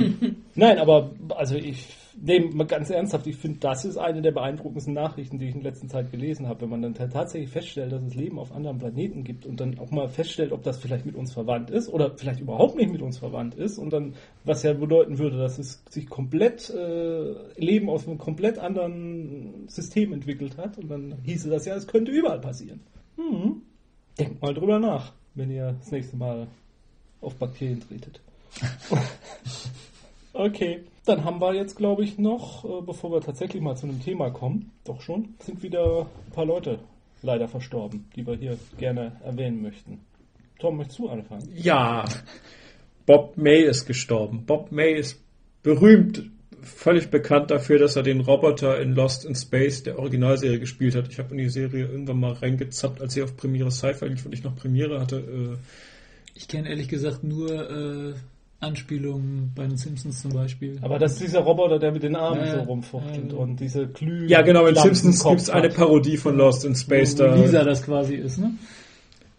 Nein, aber also ich nehme mal ganz ernsthaft, ich finde, das ist eine der beeindruckendsten Nachrichten, die ich in letzter Zeit gelesen habe, wenn man dann ta- tatsächlich feststellt, dass es Leben auf anderen Planeten gibt und dann auch mal feststellt, ob das vielleicht mit uns verwandt ist oder vielleicht überhaupt nicht mit uns verwandt ist und dann, was ja bedeuten würde, dass es sich komplett äh, Leben aus einem komplett anderen System entwickelt hat und dann hieße das ja, es könnte überall passieren. Hm. Denkt mal drüber nach, wenn ihr das nächste Mal auf Bakterien tretet. Okay, dann haben wir jetzt, glaube ich, noch, äh, bevor wir tatsächlich mal zu einem Thema kommen, doch schon, sind wieder ein paar Leute leider verstorben, die wir hier gerne erwähnen möchten. Tom, möchtest du anfangen? ja, Bob May ist gestorben. Bob May ist berühmt, völlig bekannt dafür, dass er den Roboter in Lost in Space der Originalserie gespielt hat. Ich habe in die Serie irgendwann mal reingezappt, als sie auf Premiere Sci-Fi lief und ich noch Premiere hatte. Äh, Ich kenne ehrlich gesagt nur äh, Anspielungen bei den Simpsons zum Beispiel. Aber das ist dieser Roboter, der mit den Armen Ja, so rumfuchtelt Ja. und diese Glüh. ja, genau, in Simpsons gibt es eine. Parodie von Lost in Space. wo Da, Lisa das quasi ist, ne?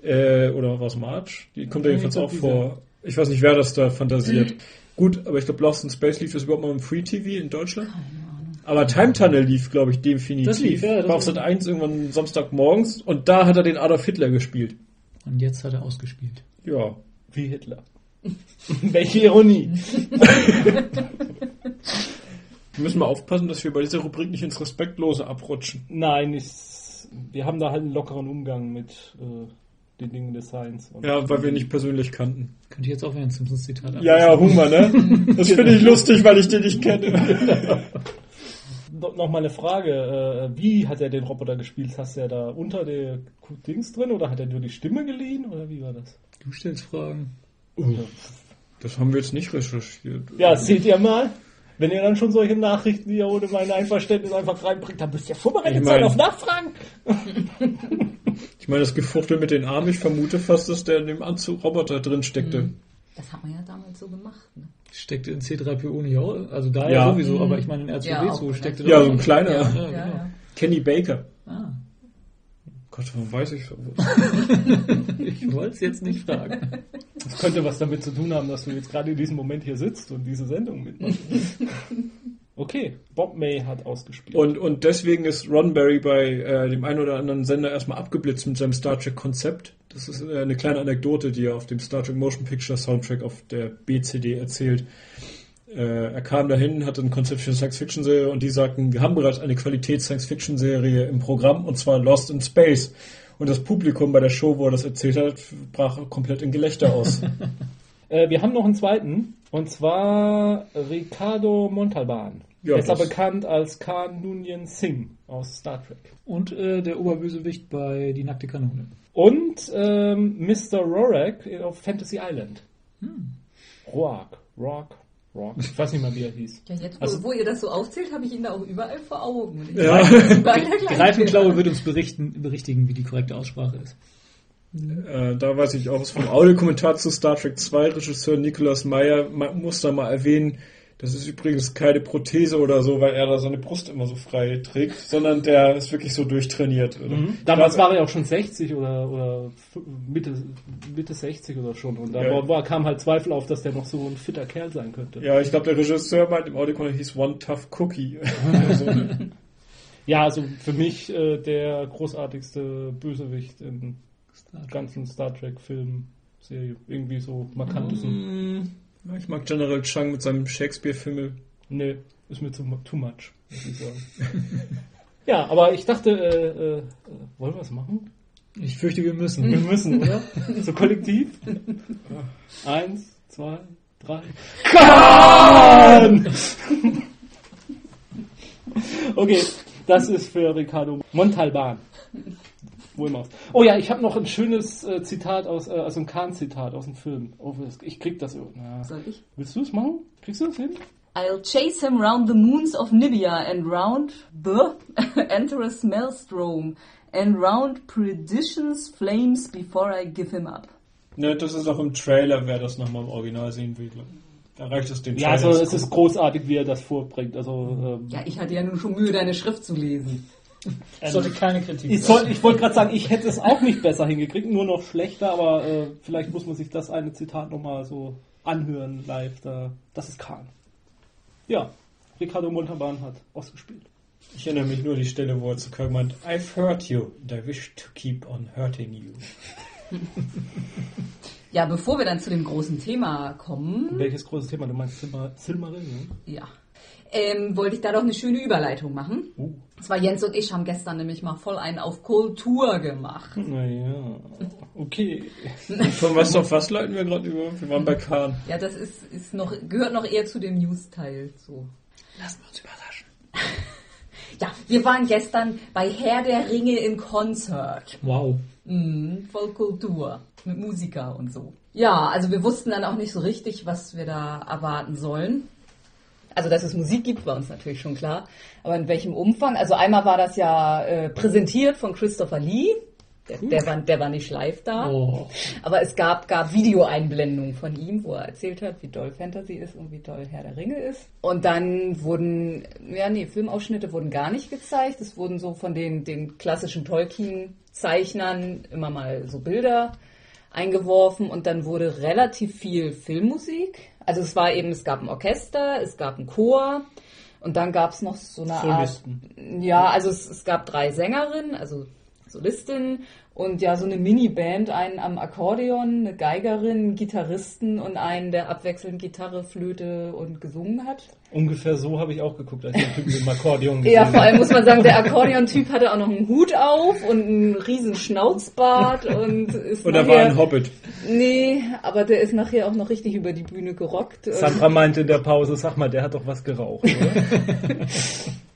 äh, oder was Marge? Die kommt da Ja, jedenfalls auch vor. Ich weiß nicht, wer das da fantasiert. Gut, aber ich glaube, Lost in Space lief das überhaupt mal im Free TV in Deutschland? Aber Time Tunnel lief, glaube ich, definitiv. Das lief, ja, das War auf war- Sat 1 irgendwann Samstagmorgens und da hat er den Adolf Hitler gespielt. Und jetzt hat er ausgespielt. Ja. Wie Hitler. Welche Ironie. Wir müssen mal aufpassen, dass wir bei dieser Rubrik nicht ins Respektlose abrutschen. Nein, ich, wir haben da halt einen lockeren Umgang mit äh, den Dingen des Seins. Und Ja, weil wir nicht persönlich kannten. Könnte ich jetzt auch wieder ein Simpsons-Zitat Ja, ja, Hunger, ne? Das finde ich lustig, weil ich den nicht kenne. No, noch mal eine Frage. Äh, wie hat er den Roboter gespielt? Hast du ja da unter der Dings drin oder hat er nur die Stimme geliehen oder wie war das? Du stellst Fragen. Das haben wir jetzt nicht recherchiert. Ja, seht ihr mal. Wenn ihr dann schon solche Nachrichten hier ohne mein Einverständnis einfach reinbringt, dann müsst ihr vorbereitet Ich sein mein- auf Nachfragen. Ich meine, das Gefuchtel mit den Armen, ich vermute fast, dass der in dem Anzug Roboter drin steckte. Das hat man ja damals so gemacht. Ne? Steckte in C3PO nicht auch? Also da Ja. ja sowieso, aber ich meine in Ja, auch, R2D2 ne? steckte Ja, da so ein kleiner. Ja, Ja, genau. ja. Kenny Baker. Ah, Gott, warum weiß ich ich wollte es jetzt nicht fragen. Das könnte was damit zu tun haben, dass du jetzt gerade in diesem Moment hier sitzt und diese Sendung mitmachst. Okay, Bob May hat ausgespielt. Und, und deswegen ist Roddenberry bei äh, dem einen oder anderen Sender erstmal abgeblitzt mit seinem Star Trek Konzept. Das ist äh, eine kleine Anekdote, die er auf dem Star Trek Motion Picture Soundtrack auf der BCD erzählt. Äh, er kam dahin, hatte ein Konzept für eine Science-Fiction-Serie und die sagten, wir haben bereits eine Qualitäts-Science-Fiction-Serie im Programm und zwar Lost in Space. Und das Publikum bei der Show, wo er das erzählt hat, brach komplett in Gelächter aus. Äh, wir haben noch einen zweiten, und zwar Ricardo Montalban. Ja, Besser bekannt als Khan Noonien Singh aus Star Trek. Und äh, der Oberbösewicht bei Die nackte Kanone. Und ähm, Mr. Rorak auf Fantasy Island. Roark, Roark, Roark. Ich weiß nicht mal, wie er hieß. Ja, jetzt, wo, Also- wo ihr das so aufzählt, habe ich ihn da auch überall vor Augen. Und Ja. Greifenklaue wird uns berichten, berichtigen, wie die korrekte Aussprache ist. Äh, da weiß ich auch was vom Audiokommentar zu Star Trek 2. Regisseur Nicolas Meyer muss da mal erwähnen, das ist übrigens keine Prothese oder so, weil er da seine Brust immer so frei trägt, sondern der ist wirklich so durchtrainiert. Oder? Damals Da- war er auch schon 60 oder, oder Mitte, Mitte 60 oder schon. Und da Ja. war, war, kam halt Zweifel auf, dass der noch so ein fitter Kerl sein könnte. Ja, ich glaube, der Regisseur meint im Audiokommentar hieß One Tough Cookie. Also, Ja, also für mich äh, der großartigste Bösewicht im ganzen Star Trek-Film, Serie. Irgendwie so markantesten. ja, ich mag General Chang mit seinem Shakespeare-Film. Nee, ist mir too, too much, muss ich sagen. ja, aber ich dachte, äh, äh, wollen wir es machen? Ich fürchte, wir müssen. Wir müssen, oder? So kollektiv? Eins, zwei, drei. Kahn! okay, das ist für Ricardo Montalban. Wo immer. Oh ja, ich habe noch ein schönes äh, Zitat aus, äh, also ein Kahn-Zitat aus dem Film. Oh, ich krieg das irgendwie. Ja. Soll ich? Willst du es machen? Kriegst du das hin? I'll chase him round the moons of Nibia and round the Enterous Maelstrom and round perdition's flames before I give him up. Ne, das ist auch im Trailer, wer das nochmal im Original sehen will. Da reicht es den Ja, Trailer also zu es ist großartig, wie er das vorbringt. Also ähm, Ja, ich hatte ja nun schon Mühe, deine Schrift zu lesen. Das sollte keine Kritik Ich, soll, ich wollte gerade sagen, ich hätte es auch nicht besser hingekriegt, nur noch schlechter, aber äh, vielleicht muss man sich das eine Zitat nochmal so anhören live. Da, das ist Kahn. Ja, Ricardo Montalban hat ausgespielt. Ich erinnere mich nur an die Stelle, wo er zu Kirk meint, I've hurt you and I wish to keep on hurting you. Ja, bevor wir dann zu dem großen Thema kommen, Welches großes Thema? Du meinst Silmar Silmarillion? ja, ähm, wollte ich da doch eine schöne Überleitung machen. Uh. Und zwar Jens und ich haben gestern nämlich mal voll einen auf Kultur gemacht. Naja, okay. Von was auf was leiten wir gerade über? Wir waren bei Kahn. Ja, das ist, ist noch, gehört noch eher zu dem News-Teil. So. Lassen wir uns überraschen. Ja, wir waren gestern bei Herr der Ringe im Konzert. Wow. Mhm, voll Kultur. Mit Musiker und so. Ja, also wir wussten dann auch nicht so richtig, was wir da erwarten sollen. Also, dass es Musik gibt, war uns natürlich schon klar. Aber in welchem Umfang? Also einmal war das ja äh, präsentiert von Christopher Lee. Der, der, war, der war nicht live da. Oh. Aber es gab, gab Videoeinblendungen von ihm, wo er erzählt hat, wie doll Fantasy ist und wie doll Herr der Ringe ist. Und dann wurden, ja nee, Filmausschnitte wurden gar nicht gezeigt. Es wurden so von den, den klassischen Tolkien-Zeichnern immer mal so Bilder eingeworfen und dann wurde relativ viel Filmmusik. Also es war eben, es gab ein Orchester, es gab einen Chor Und dann gab es noch so eine Art. Solisten. Ja, also es, es gab drei Sängerinnen, also Solistinnen und ja, so eine Miniband, einen am Akkordeon, eine Geigerin, Gitarristen und einen, der abwechselnd Gitarre, Flöte und gesungen hat. Ungefähr so habe ich auch geguckt, als ich den Typen im Akkordeon gesehen Ja, vor allem muss man sagen, der Akkordeon-Typ hatte auch noch einen Hut auf und einen riesen Schnauzbart und ist Oder nachher, war ein Hobbit? Nee, aber der ist nachher auch noch richtig über die Bühne gerockt. Sandra meinte in der Pause, sag mal, der hat doch was geraucht, oder?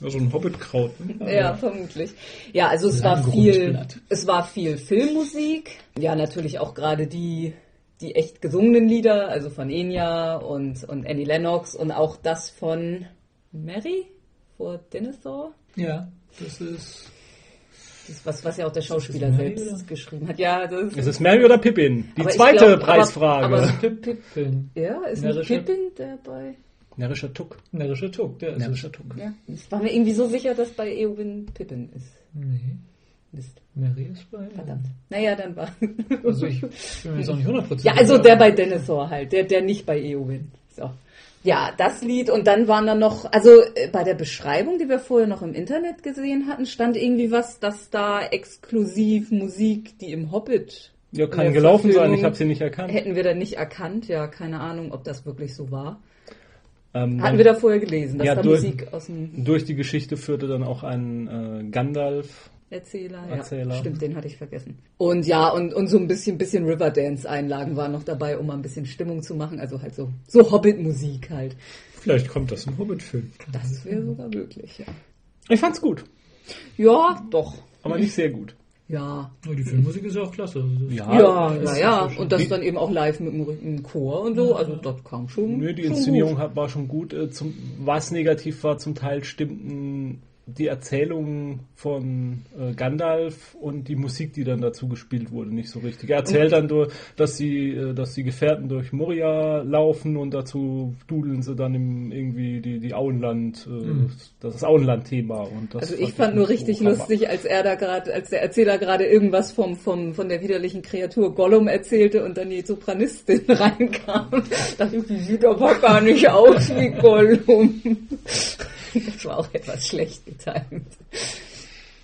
Ja, so ein Hobbitkraut. Ne? Ja, vermutlich. Ja, also es war viel, es war viel Filmmusik. Ja, natürlich auch gerade die, die echt gesungenen Lieder, also von Enya und, und Annie Lennox und auch das von Mary vor Dinosaur. Ja, das ist. Das, was, was ja auch der Schauspieler selbst oder? geschrieben hat. Ja, das Ist es Mary oder Pippin? Die Aber zweite glaub, aber- Preisfrage. aber- Pip, Pippin. ja, ist nicht Pippin dabei? Närrischer Tuck. Närrischer Tuck, der ist Närrischer. Tuck. Ja. Ich war mir irgendwie so sicher, dass bei Eowyn Pippin ist. Nee, Mist. Mary ist bei. Verdammt. Naja, dann war. Also ich bin mir jetzt auch nicht 100% Ja, also der bei Dinosaur halt, der, der nicht bei Eowyn. So. Ja, das Lied und dann waren da noch, also äh, bei der Beschreibung, die wir vorher noch im Internet gesehen hatten, stand irgendwie was, dass da exklusiv Musik, die im Hobbit Ja, kann gelaufen sein, ich habe sie nicht erkannt. hätten wir da nicht erkannt. Ja, keine Ahnung, ob das wirklich so war. Ähm, Hatten dann- wir da vorher gelesen, dass Ja, da durch- Musik aus dem Durch die Geschichte führte dann auch ein äh, Gandalf. Erzähler. Erzähler. Ja, stimmt, den hatte ich vergessen. Und ja, und, und so ein bisschen, bisschen Riverdance-Einlagen waren noch dabei, um mal ein bisschen Stimmung zu machen. Also halt so, so Hobbit-Musik halt. Vielleicht kommt das im Hobbit-Film. Das wäre sogar möglich, ja. Ich fand's gut, Ja, doch. aber nicht sehr gut. Ja. Ja, die Filmmusik ist ja auch klasse. Also Ja, Ja, es ja, ist ja. so schön. Und das Die- dann eben auch live mit dem, Chor und so. Also das kam schon. Nö, die schon Inszenierung gut. hat, war schon gut. Äh, Zum, was negativ war, zum Teil stimmten die Erzählungen von äh, Gandalf und die Musik, die dann dazu gespielt wurde, nicht so richtig. Er erzählt dann, durch, dass sie, äh, dass die Gefährten durch Moria laufen und dazu dudeln sie dann im, irgendwie die, die Auenland, äh, das ist Auenland-Thema. Also ich fand nur so richtig hammer. lustig, als er da gerade, als der Erzähler gerade irgendwas vom, vom, von der widerlichen Kreatur Gollum erzählte und dann die Sopranistin reinkam. dachte ich, die sieht aber gar nicht aus wie Gollum. Das war auch etwas schlecht getimt.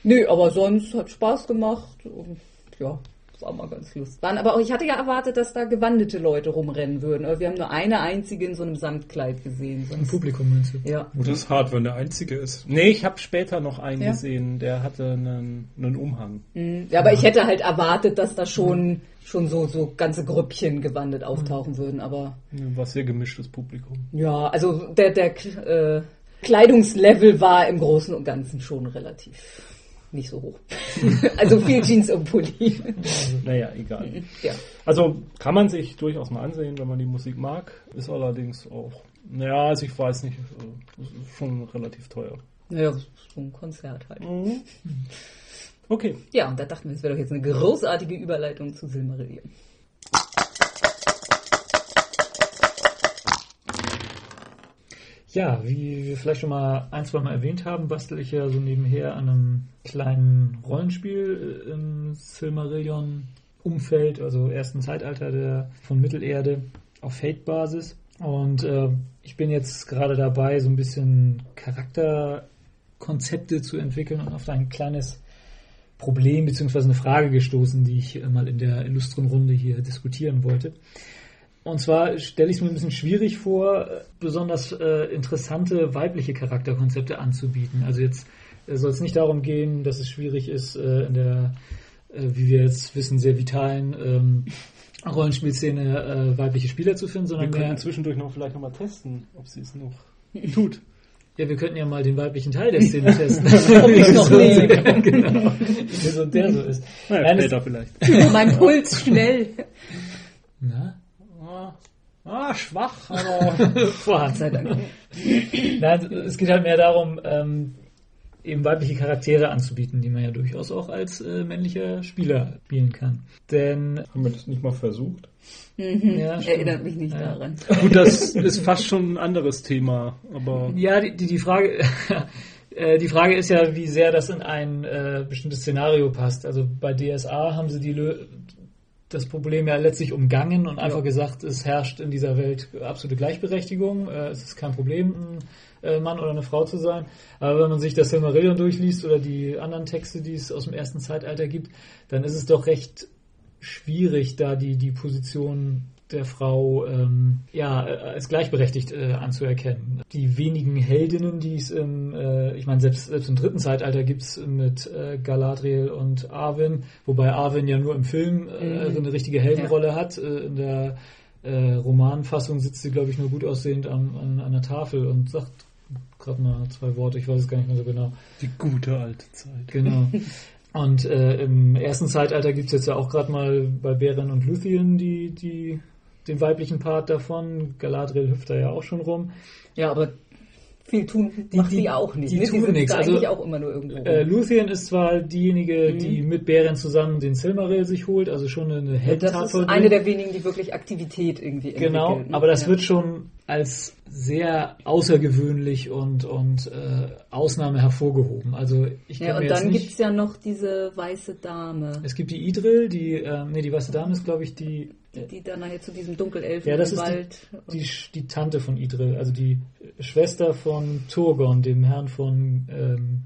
Nö, aber sonst hat Spaß gemacht und ja, das war mal ganz lustig. Waren aber auch, ich hatte ja erwartet, dass da gewandete Leute rumrennen würden, aber wir haben nur eine einzige in so einem Samtkleid gesehen. Im Sonst, Publikum meinst du? ja. Wo das hart, wenn der Einzige ist. Nee, ich habe später noch einen Ja? gesehen, der hatte einen, einen Umhang. Ja, aber ich hätte halt erwartet, dass da schon, schon so, so ganze Grüppchen gewandet auftauchen würden. Aber War sehr gemischtes Publikum. ja, also der, der äh, Kleidungslevel war im Großen und Ganzen schon relativ nicht so hoch. also viel Jeans und Pulli. Naja, egal. ja. Also kann man sich durchaus mal ansehen, wenn man die Musik mag. Ist allerdings auch, naja, also ich weiß nicht, äh, schon relativ teuer. Naja, so ein Konzert halt. Okay. Ja, und da dachten wir, es wäre doch jetzt eine großartige Überleitung zu Silmarillion. Ja, wie wir vielleicht schon mal ein, zwei Mal erwähnt haben, bastel ich ja so nebenher an einem kleinen Rollenspiel äh, im Silmarillion-Umfeld, also ersten Zeitalter der, von Mittelerde auf Fate-Basis. Und äh, ich bin jetzt gerade dabei, so ein bisschen Charakterkonzepte zu entwickeln und auf ein kleines Problem bzw. eine Frage gestoßen, die ich äh, mal in der illustren Runde hier diskutieren wollte. Und zwar stelle ich es mir ein bisschen schwierig vor, äh, besonders äh, interessante weibliche Charakterkonzepte anzubieten. Also jetzt äh, soll es nicht darum gehen, dass es schwierig ist, äh, in der, äh, wie wir jetzt wissen, sehr vitalen ähm, Rollenspielszene äh, weibliche Spieler zu finden, Wir sondern mehr, zwischendurch noch vielleicht nochmal testen, ob sie es noch tut. ja, wir könnten ja mal den weiblichen Teil der Szene testen. Ob ich noch lebe. genau. Wie so der so ist. Naja, Nein, später vielleicht. mein Puls schnell. Na? Ah, schwach, aber Vorhand. Sei Dank. Nein, es geht halt mehr darum, ähm, eben weibliche Charaktere anzubieten, die man ja durchaus auch als äh, männlicher Spieler spielen kann. Denn Haben wir das nicht mal versucht? ja, stimmt. Erinnert mich nicht Ja. daran. gut, das ist fast schon ein anderes Thema, aber Ja, die, die, die Frage, äh, die Frage ist ja, wie sehr das in ein äh, bestimmtes Szenario passt. Also bei DSA haben sie die Lö das Problem ja letztlich umgangen und einfach gesagt, es herrscht in dieser Welt absolute Gleichberechtigung. Äh, es ist kein Problem, ein äh, Mann oder eine Frau zu sein. Aber wenn man sich das Silmarillion durchliest oder die anderen Texte, die es aus dem ersten Zeitalter gibt, dann ist es doch recht schwierig, da die, die Position der Frau ähm, ja, äh, als gleichberechtigt äh, anzuerkennen. Die wenigen Heldinnen, die es im, äh, ich meine, selbst, selbst im dritten Zeitalter gibt es mit äh, Galadriel und Arwen, wobei Arwen ja nur im Film äh, Mhm. eine richtige Heldenrolle hat. Äh, in der äh, Romanfassung sitzt sie, glaube ich, nur gut aussehend an, an einer Tafel und sagt gerade mal zwei Worte, ich weiß es gar nicht mehr so genau. Die gute alte Zeit. Genau. Und äh, im ersten Zeitalter gibt es jetzt ja auch gerade mal bei Beren und Luthien die, die, den weiblichen Part davon. Galadriel hüpft da ja auch schon rum. Ja, aber viel tun Die- macht die- sie auch nicht. die ne? tun nichts. da Also, eigentlich auch immer nur irgendwo. Äh, rum. Luthien ist zwar diejenige, die mit Beren zusammen den Silmaril sich holt, also schon eine das Heldentat ist vollbringt. eine der wenigen, die wirklich Aktivität irgendwie Genau, entwickelt. ne? aber das Ja. wird schon als sehr außergewöhnlich und, und äh, Ausnahme hervorgehoben. Also ich Ja, und dann nicht... gibt's ja noch diese weiße Dame, Es gibt die Idril, die, ähm, nee, die weiße Dame ist, glaube ich, die, die, die dann nachher zu diesem Dunkelelfen Ja, das im ist Wald. die, die, die Tante von Idril, also die Schwester von Turgon, dem Herrn von ähm,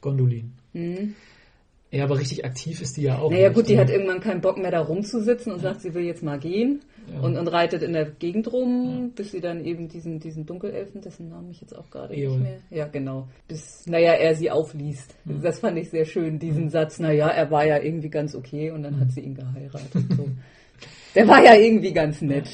Gondolin. Mhm. Ja, aber richtig aktiv ist die ja auch. Naja nicht. gut, die hat irgendwann keinen Bock mehr da rumzusitzen und sagt, sie will jetzt mal gehen Ja. und, und reitet in der Gegend rum, bis sie dann eben diesen, diesen Dunkelelfen, dessen Namen ich jetzt auch gerade Eol. nicht mehr. Ja, genau. Bis, naja, er sie aufliest. Das fand ich sehr schön, diesen Satz, naja, er war ja irgendwie ganz okay und dann hat sie ihn geheiratet. So. Der war ja irgendwie ganz nett.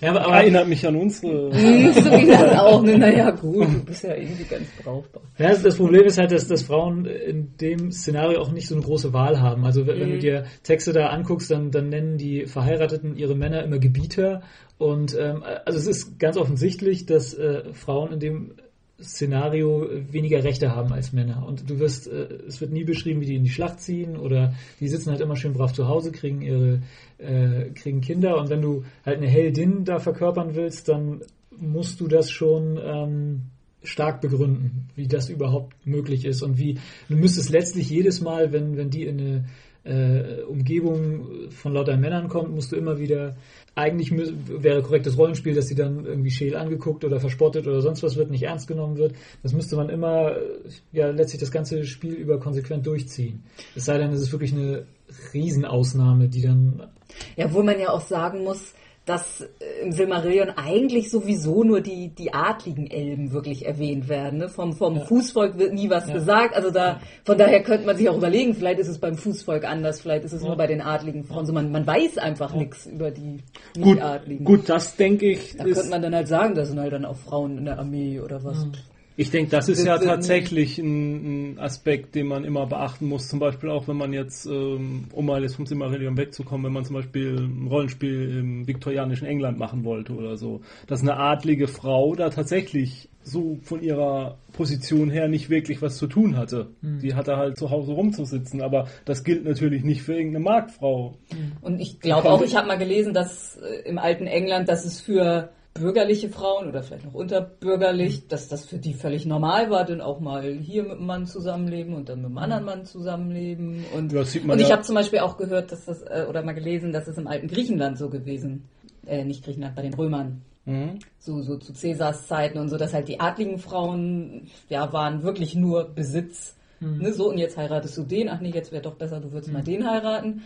ja, aber, aber, Erinnert mich an unsere. so wie das auch, ne? naja gut, du bist ja irgendwie ganz brauchbar. ja, das- das Problem ist halt, dass, dass Frauen in dem Szenario auch nicht so eine große Wahl haben. Also wenn, wenn Mhm. du dir Texte da anguckst, dann, dann nennen die Verheirateten ihre Männer immer Gebieter. Und ähm, also es ist ganz offensichtlich, dass äh, Frauen in dem Szenario weniger Rechte haben als Männer. Und du wirst, äh, es wird nie beschrieben, wie die in die Schlacht ziehen oder die sitzen halt immer schön brav zu Hause, kriegen ihre, äh, kriegen Kinder. Und wenn du halt eine Heldin da verkörpern willst, dann musst du das schon ähm, stark begründen, wie das überhaupt möglich ist und wie du müsstest letztlich jedes Mal, wenn, wenn die in eine äh, Umgebung von lauter Männern kommt, musst du immer wieder, eigentlich wäre korrektes Rollenspiel, dass sie dann irgendwie scheel angeguckt oder verspottet oder sonst was wird, nicht ernst genommen wird. Das müsste man immer, äh, ja, letztlich das ganze Spiel über konsequent durchziehen. Es sei denn, es ist wirklich eine Riesenausnahme, die dann Ja, obwohl man ja auch sagen muss, dass äh, im Silmarillion eigentlich sowieso nur die, die adligen Elben wirklich erwähnt werden. Ne? Vom, vom Fußvolk wird nie was Ja. gesagt. Also da, von daher könnte man sich auch überlegen, vielleicht ist es beim Fußvolk anders, vielleicht ist es nur bei den adligen Frauen so. Man, man weiß einfach nichts über die Gut, Nicht-Adligen. gut, das denke ich. Da könnte man dann halt sagen, das sind halt dann auch Frauen in der Armee oder was. Ich denke, das ist Das ja tatsächlich ein, ein Aspekt, den man immer beachten muss. Zum Beispiel auch, wenn man jetzt, ähm, um mal jetzt vom Silmarillion wegzukommen, wenn man zum Beispiel ein Rollenspiel im viktorianischen England machen wollte oder so, dass eine adlige Frau da tatsächlich so von ihrer Position her nicht wirklich was zu tun hatte. Die hatte halt zu Hause rumzusitzen, aber das gilt natürlich nicht für irgendeine Marktfrau. Und ich glaube auch, ich habe mal gelesen, dass äh, im alten England, dass es für bürgerliche Frauen oder vielleicht noch unterbürgerlich, dass das für die völlig normal war, denn auch mal hier mit einem Mann zusammenleben und dann mit einem anderen Mann zusammenleben. Und, Ja, und ich ja- habe zum Beispiel auch gehört, dass das, äh, oder mal gelesen, dass es im alten Griechenland so gewesen, äh, nicht Griechenland, bei den Römern, so, so zu Cäsars Zeiten und so, dass halt die adligen Frauen, ja, waren wirklich nur Besitz. Ne, so, und jetzt heiratest du den, ach nee, jetzt wäre doch besser, du würdest mal den heiraten.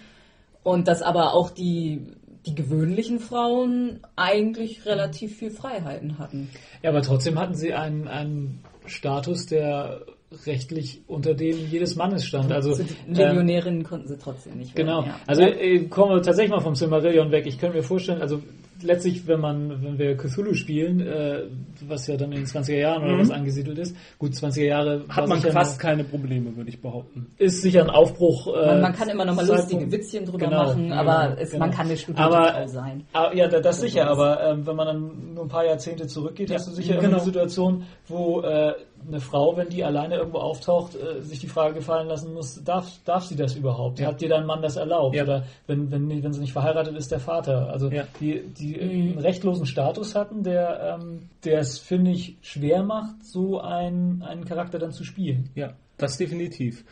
Und dass aber auch die, die gewöhnlichen Frauen eigentlich relativ viel Freiheiten hatten. Ja, aber trotzdem hatten sie einen, einen Status, der rechtlich unter dem jedes Mannes stand. Also Also die ähm, Legionärinnen konnten sie trotzdem nicht werden. Genau. Ja. Also äh, kommen wir tatsächlich mal vom Silmarillion weg. Ich könnte mir vorstellen, also letztlich, wenn man, wenn wir Cthulhu spielen, äh, was ja dann in den 20er Jahren oder was angesiedelt ist, gut 20er Jahre Hat man fast eine- keine Probleme, würde ich behaupten. ist sicher ein Aufbruch. Äh, man, man kann immer noch mal lustige Zeitpunkt. Witzchen drüber Genau, machen, aber es, genau. man kann eine studierte aber, sein. Ah, ja, da- das sicher, aber ähm, wenn man dann nur ein paar Jahrzehnte zurückgeht, hast du sicher genau. eine Situation, wo äh, eine Frau, wenn die alleine irgendwo auftaucht, äh, sich die Frage gefallen lassen muss, darf, darf sie das überhaupt? Ja. Hat dir dein Mann das erlaubt? Ja. Oder wenn, wenn, wenn sie nicht verheiratet ist, der Vater. Also Ja. die, die einen rechtlosen Status hatten, der ähm, der es, finde ich, schwer macht, so ein, einen Charakter dann zu spielen. Ja, das definitiv.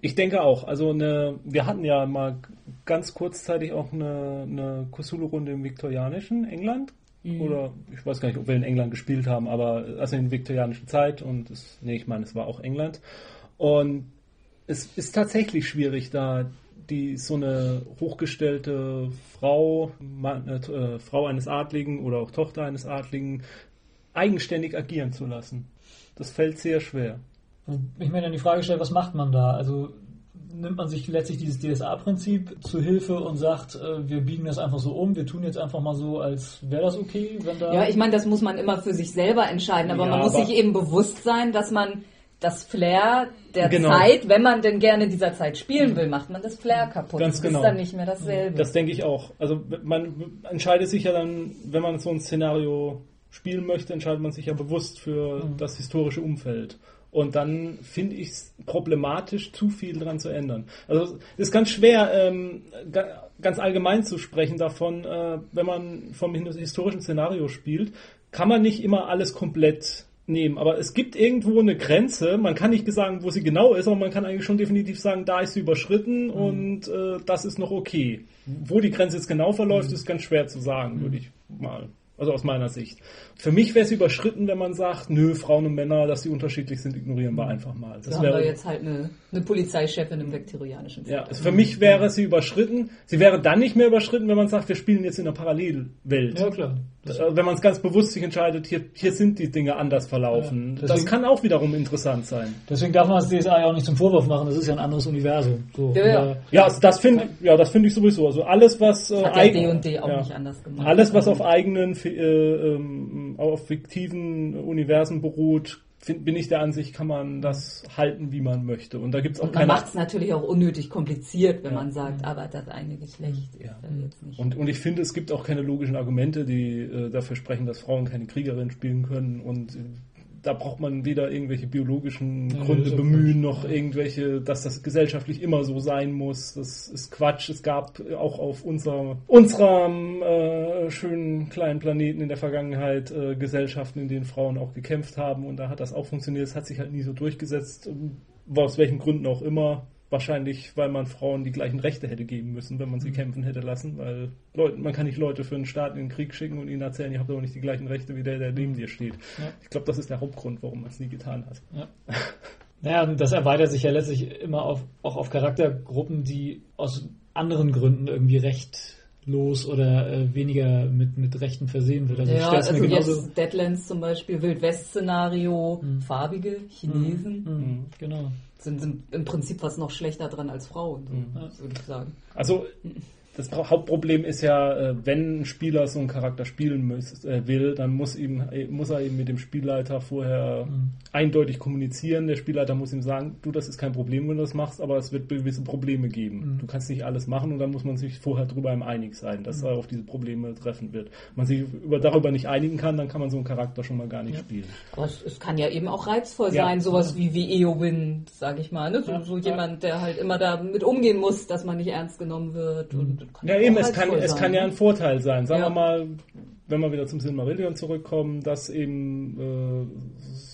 Ich denke auch. Also eine, wir hatten ja mal ganz kurzzeitig auch eine, eine Cthulhu-Runde im viktorianischen England. Oder ich weiß gar nicht, ob wir in England gespielt haben, aber also in der viktorianischen Zeit und es, nee, ich meine, es war auch England. Und es ist tatsächlich schwierig, da die so eine hochgestellte Frau, Mann, äh, Frau eines Adligen oder auch Tochter eines Adligen eigenständig agieren zu lassen. Das fällt sehr schwer. Ich mir dann die Frage gestellt, was macht man da? Also nimmt man sich letztlich dieses DSA-Prinzip zu Hilfe und sagt, äh, wir biegen das einfach so um, wir tun jetzt einfach mal so, als wäre das okay, wenn da... Ja, ich meine, das muss man immer für sich selber entscheiden, aber Ja, man muss aber- sich eben bewusst sein, dass man das Flair der Genau. Zeit, wenn man denn gerne in dieser Zeit spielen will, macht man das Flair kaputt. Ganz das genau. ist dann nicht mehr dasselbe. Das denke ich auch. Also man entscheidet sich ja dann, wenn man so ein Szenario spielen möchte, entscheidet man sich ja bewusst für das historische Umfeld. Und dann finde ich es problematisch, zu viel dran zu ändern. Also es ist ganz schwer, ähm, ga- ganz allgemein zu sprechen davon, äh, wenn man vom historischen Szenario spielt, kann man nicht immer alles komplett nehmen. Aber es gibt irgendwo eine Grenze. Man kann nicht sagen, wo sie genau ist, aber man kann eigentlich schon definitiv sagen, da ist sie überschritten und äh, das ist noch okay. Wo die Grenze jetzt genau verläuft, ist ganz schwer zu sagen, würde ich mal. Also aus meiner Sicht. Für mich wäre es überschritten, wenn man sagt, nö, Frauen und Männer, dass sie unterschiedlich sind, ignorieren wir einfach mal. da Das haben wir wäre jetzt halt eine, eine Polizeichefin im viktorianischen ja, Zeit. also für mich wäre sie überschritten. Sie wäre dann nicht mehr überschritten, wenn man sagt, wir spielen jetzt in einer Parallelwelt. Ja, klar. Das, Äh, Wenn man es ganz bewusst sich entscheidet, hier, hier sind die Dinge anders verlaufen. Ja, das deswegen- kann auch wiederum interessant sein. deswegen darf man das DSA ja auch nicht zum Vorwurf machen, das ist ja ein anderes Universum. So, Ja, ja. Ja, das finde ja, das finde ich sowieso. Also alles, was äh, Hat ja eigen- D und D auch ja. nicht anders gemacht. alles, was auf eigenen, äh, ähm, auf fiktiven Universen beruht, find, bin ich der Ansicht, kann man das halten, wie man möchte. Und da gibt es auch Und man keine. macht es natürlich auch unnötig kompliziert, wenn man sagt, aber das eine Geschlecht ist ja jetzt nicht. Und, und ich finde, es gibt auch keine logischen Argumente, die äh, dafür sprechen, dass Frauen keine Kriegerin spielen können. Und äh, da braucht man weder irgendwelche biologischen Ja, Gründe bemühen, noch irgendwelche, dass das gesellschaftlich immer so sein muss. Das ist Quatsch. Es gab auch auf unserer, unserem äh, schönen kleinen Planeten in der Vergangenheit äh, Gesellschaften, in denen Frauen auch gekämpft haben. Und da hat das auch funktioniert. Es hat sich halt nie so durchgesetzt. Aus welchen Gründen auch immer. Wahrscheinlich, weil man Frauen die gleichen Rechte hätte geben müssen, wenn man sie kämpfen hätte lassen, weil Leute, man kann nicht Leute für einen Staat in den Krieg schicken und ihnen erzählen, ihr habt aber nicht die gleichen Rechte wie der, der neben dir steht. Ja. Ich glaube, das ist der Hauptgrund, warum man es nie getan hat. Naja, und das erweitert sich ja letztlich immer auf, auch auf Charaktergruppen, die aus anderen Gründen irgendwie rechtlos oder äh, weniger mit, mit Rechten versehen wird. Also ich ja, also mir genauso. jetzt Deadlands zum Beispiel, Wild-West-Szenario, farbige Chinesen Mhm, genau. sind, sind im Prinzip was noch schlechter dran als Frauen, Mhm. so, würde ich sagen. Also das Hau- Hauptproblem ist ja, äh, wenn ein Spieler so einen Charakter spielen muss, äh, will, dann muss, ihm, äh, muss er eben mit dem Spielleiter vorher eindeutig kommunizieren. Der Spielleiter muss ihm sagen, du, das ist kein Problem, wenn du das machst, aber es wird gewisse Probleme geben. Du kannst nicht alles machen und dann muss man sich vorher darüber im einig sein, dass er auf diese Probleme treffen wird. Wenn man sich über, darüber nicht einigen kann, dann kann man so einen Charakter schon mal gar nicht spielen. Aber es, es kann ja eben auch reizvoll Ja. sein, sowas wie, wie EO-Win, sage ich mal. Ne? So, so jemand, der halt immer damit umgehen muss, dass man nicht ernst genommen wird. Und das kann Ja, eben, es kann, es kann ja ein Vorteil sein. Sagen Ja. wir mal, wenn wir wieder zum Silmarillion zurückkommen, dass eben äh,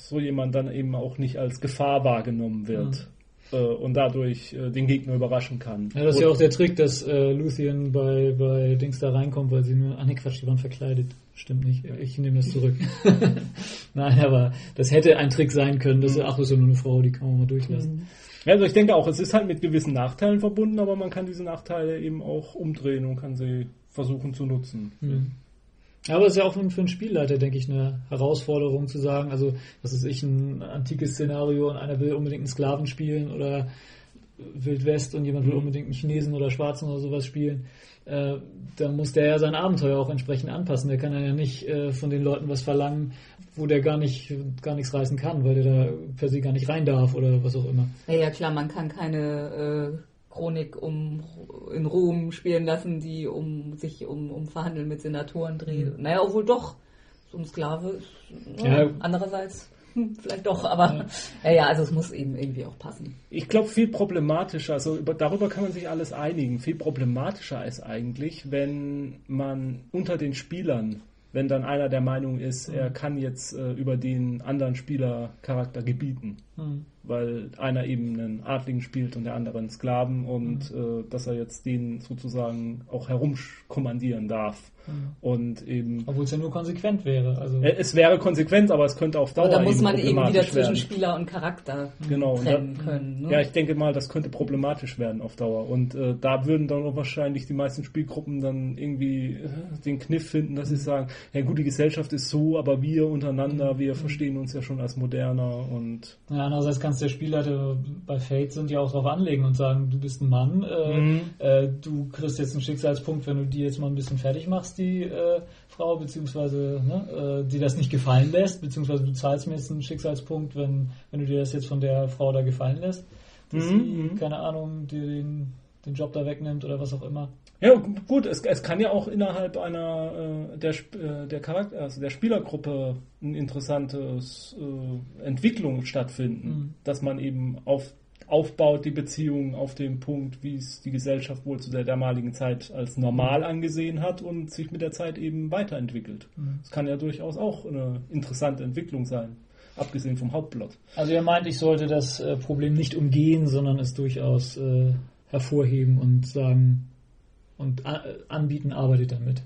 so jemand dann eben auch nicht als Gefahr wahrgenommen wird äh, und dadurch äh, den Gegner überraschen kann. Ja, das ist ja auch der Trick, dass äh, Luthien bei, bei Dings da reinkommt, weil sie nur. Ach nee, Quatsch, die waren verkleidet. Stimmt nicht. Ich nehme das zurück. Nein, aber das hätte ein Trick sein können. Das ist, ach, das ist ja nur eine Frau, die kann man mal durchlassen. Ja, also ich denke auch, es ist halt mit gewissen Nachteilen verbunden, aber man kann diese Nachteile eben auch umdrehen und kann sie versuchen zu nutzen. Ja, Aber es ist ja auch für, für einen Spielleiter, denke ich, eine Herausforderung zu sagen, also, was ist ich, ein antikes Szenario und einer will unbedingt einen Sklaven spielen oder Wild West und jemand will unbedingt einen Chinesen oder Schwarzen oder sowas spielen, äh, dann muss der ja sein Abenteuer auch entsprechend anpassen. Der kann ja nicht äh, von den Leuten was verlangen, wo der gar nicht gar nichts reißen kann, weil der da per se gar nicht rein darf oder was auch immer. Ja, ja, klar, man kann keine äh, Chronik um, in Rom spielen lassen, die um sich um, um Verhandeln mit Senatoren dreht. Naja, obwohl doch, so ein Sklave ist, ja, Ja. andererseits vielleicht doch, aber ja. ja, also es muss eben irgendwie auch passen. Ich glaube, viel problematischer, also über, darüber kann man sich alles einigen. Viel problematischer ist eigentlich, wenn man unter den Spielern, wenn dann einer der Meinung ist, er kann jetzt äh, über den anderen Spielercharakter gebieten. Weil einer eben einen Adligen spielt und der andere einen Sklaven und äh, dass er jetzt den sozusagen auch herumkommandieren darf. Und eben Obwohl es ja nur konsequent wäre. Also, äh, es wäre konsequent, aber es könnte auf Dauer Aber da muss man eben wieder zwischen werden. Spieler und Charakter Genau, und trennen da- können. Ne? Ja, ich denke mal, das könnte problematisch werden auf Dauer. Und äh, da würden dann auch wahrscheinlich die meisten Spielgruppen dann irgendwie äh, den Kniff finden, dass sie sagen, ja gut, die Gesellschaft ist so, aber wir untereinander, wir verstehen uns ja schon als moderner und Ja, andererseits kannst der Spielleiter bei Fate sind ja auch darauf anlegen und sagen, du bist ein Mann, äh, Mhm. äh, du kriegst jetzt einen Schicksalspunkt, wenn du die jetzt mal ein bisschen fertig machst, die äh, Frau, beziehungsweise ne, äh, die das nicht gefallen lässt, beziehungsweise du zahlst mir jetzt einen Schicksalspunkt, wenn, wenn du dir das jetzt von der Frau da gefallen lässt, dass Mhm, sie, keine Ahnung, dir den, den Job da wegnimmt oder was auch immer. Ja, gut, es, es kann ja auch innerhalb einer äh, der, Sp- äh, der Charakter, also der Spielergruppe ein interessantes äh, Entwicklung stattfinden, Mhm. dass man eben auf, aufbaut die Beziehung auf dem Punkt, wie es die Gesellschaft wohl zu der damaligen Zeit als normal angesehen hat und sich mit der Zeit eben weiterentwickelt. Das kann ja durchaus auch eine interessante Entwicklung sein, abgesehen vom Hauptplot. Also er meint, ich sollte das äh, Problem nicht umgehen, sondern es durchaus äh, hervorheben und sagen und anbieten, arbeitet damit.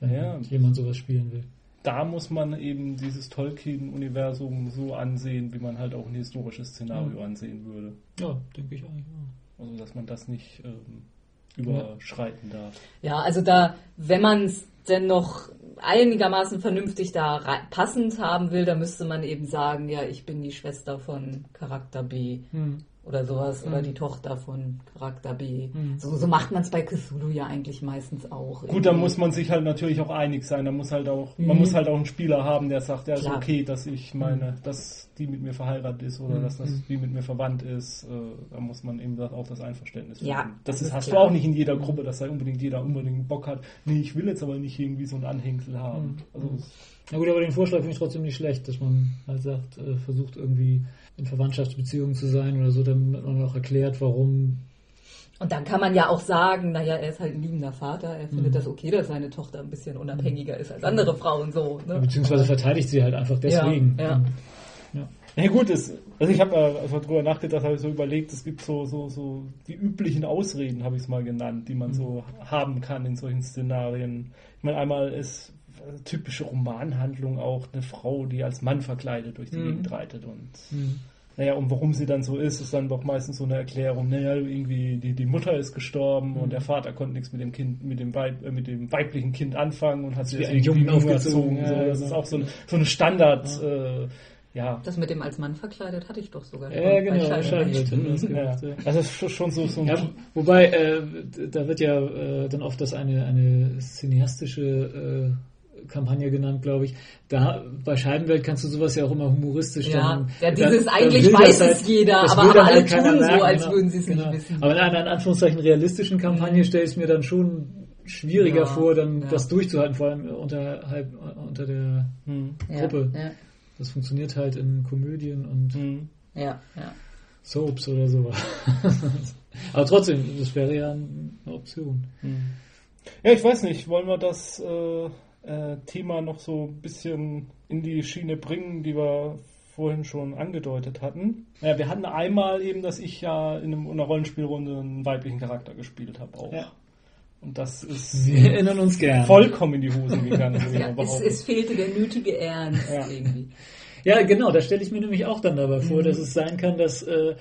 Wenn Ja. jemand sowas spielen will. da muss man eben dieses Tolkien-Universum so ansehen, wie man halt auch ein historisches Szenario ansehen würde. Ja, denke ich eigentlich. auch. Also, dass man das nicht ähm, überschreiten darf. Ja, also da, wenn man es denn noch einigermaßen vernünftig da passend haben will, dann müsste man eben sagen, ja, ich bin die Schwester von Charakter B Hm. Oder sowas oder die Tochter von Charakter B. Mhm. So, so macht man es bei Cthulhu ja eigentlich meistens auch. Gut, da muss man sich halt natürlich auch einig sein. Da muss halt auch, Mhm. man muss halt auch einen Spieler haben, der sagt, ja, ist okay, dass ich meine, dass die mit mir verheiratet ist oder Mhm. dass das die mit mir verwandt ist. Äh, da muss man eben auch das Einverständnis Ja, finden. Das, das ist, hast klar. du auch nicht in jeder Gruppe, dass da unbedingt jeder unbedingt Bock hat. Nee, ich will jetzt aber nicht irgendwie so einen Anhängsel haben. Mhm. Also, Na gut, aber den Vorschlag finde ich trotzdem nicht schlecht, dass man halt sagt, äh, versucht irgendwie in Verwandtschaftsbeziehungen zu sein oder so, damit man auch erklärt, warum. Und dann kann man ja auch sagen, naja, er ist halt ein liebender Vater, er Mhm. findet das okay, dass seine Tochter ein bisschen unabhängiger ist als andere Frauen so. Ne? Beziehungsweise verteidigt sie halt einfach deswegen. Ja, Na gut, es, also ich habe äh, einfach drüber nachgedacht, habe ich so überlegt, es gibt so, so, so die üblichen Ausreden, habe ich es mal genannt, die man so haben kann in solchen Szenarien. Ich meine, einmal ist äh, typische Romanhandlung auch eine Frau, die als Mann verkleidet durch die Mhm. Gegend reitet und Mhm. naja, und warum sie dann so ist, ist dann doch meistens so eine Erklärung, naja, irgendwie die, die Mutter ist gestorben und der Vater konnte nichts mit dem Kind, mit dem, Weib, äh, mit dem weiblichen Kind anfangen und hat sie wie deswegen ein Jungen aufgezogen, ja, so, das genau. ist auch so, ein, so eine Standard, äh, ja, Das mit dem als Mann verkleidet hatte ich doch sogar schon. Ja, genau, Scheibenreich. Scheibenwelt. Das Ja, ja. das ist schon- schon so, so ein Ja, wobei, äh, da wird ja äh, dann oft das eine, eine cineastische äh, Kampagne genannt, glaube ich. Da bei Scheibenwelt kannst du sowas ja auch immer humoristisch Ja, dann. ja, dann- dieses dann eigentlich will weiß es jeder, das aber- aber dann alle halt tun so, als genau. würden sie es nicht wissen. Aber in einer in Anführungszeichen realistischen Kampagne stelle ich es mir dann schon schwieriger Ja, vor, dann ja. das durchzuhalten, vor allem unterhalb, unter der Hm, Ja, Gruppe. Ja, Das funktioniert halt in Komödien und hm. ja, ja. Soaps oder sowas. Aber trotzdem, das wäre ja eine Option. Ja, ich weiß nicht, wollen wir das äh, äh, Thema noch so ein bisschen in die Schiene bringen, die wir vorhin schon angedeutet hatten? Ja, wir hatten einmal eben, dass ich ja in, einem, in einer Rollenspielrunde einen weiblichen Charakter gespielt habe auch. Ja. Und das ist Wir erinnern uns gern. vollkommen in die Hose gegangen. ja es, es fehlte der nötige Ernst Ja. irgendwie. Ja, genau, da stelle ich mir nämlich auch dann dabei vor, dass es sein kann, dass, äh,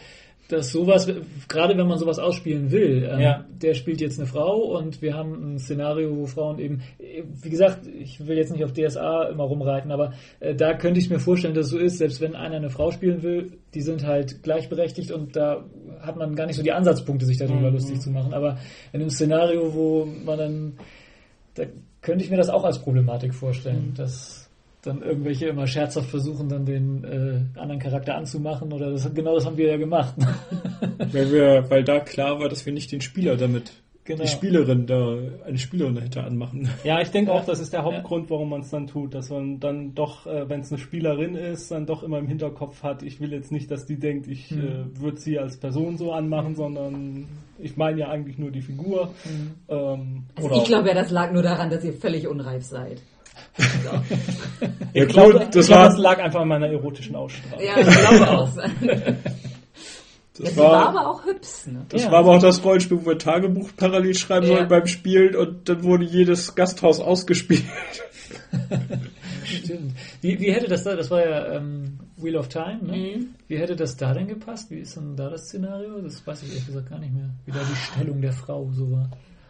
dass sowas, gerade wenn man sowas ausspielen will, ähm, Ja. der spielt jetzt eine Frau und wir haben ein Szenario, wo Frauen eben, wie gesagt, ich will jetzt nicht auf DSA immer rumreiten, aber äh, da könnte ich mir vorstellen, dass es so ist, selbst wenn einer eine Frau spielen will, die sind halt gleichberechtigt und da hat man gar nicht so die Ansatzpunkte, sich darüber Mhm. lustig zu machen. Aber in einem Szenario, wo man dann, da könnte ich mir das auch als Problematik vorstellen, dass dann irgendwelche immer scherzhaft versuchen, dann den äh, anderen Charakter anzumachen oder das, genau das haben wir ja gemacht. Weil, wir, weil da klar war, dass wir nicht den Spieler damit, Genau. die Spielerin da, eine Spielerin dahinter anmachen. Ja, ich denke auch, das ist der Hauptgrund, warum man es dann tut, dass man dann doch, äh, wenn es eine Spielerin ist, dann doch immer im Hinterkopf hat, ich will jetzt nicht, dass die denkt, ich Mhm. äh, würde sie als Person so anmachen, sondern ich meine ja eigentlich nur die Figur. Ähm, Also oder ich glaube ja, das lag nur daran, dass ihr völlig unreif seid. Ja, Ich glaube, gut, das ich glaube, war, das lag einfach an meiner erotischen Ausstrahlung. Ja, ich glaube auch. ja, das sie war war, aber auch hübsch. Ne? das Ja. war aber auch das Rollenspiel, wo wir Tagebuch parallel schreiben Ja. sollen beim Spielen und dann wurde jedes Gasthaus ausgespielt. Stimmt. Wie, wie hätte das da, das war ja ähm, Wheel of Time, ne? Mhm. Wie hätte das da denn gepasst? Wie ist denn da das Szenario? Das weiß ich ehrlich gesagt gar nicht mehr. Wie da die Stellung der Frau so war.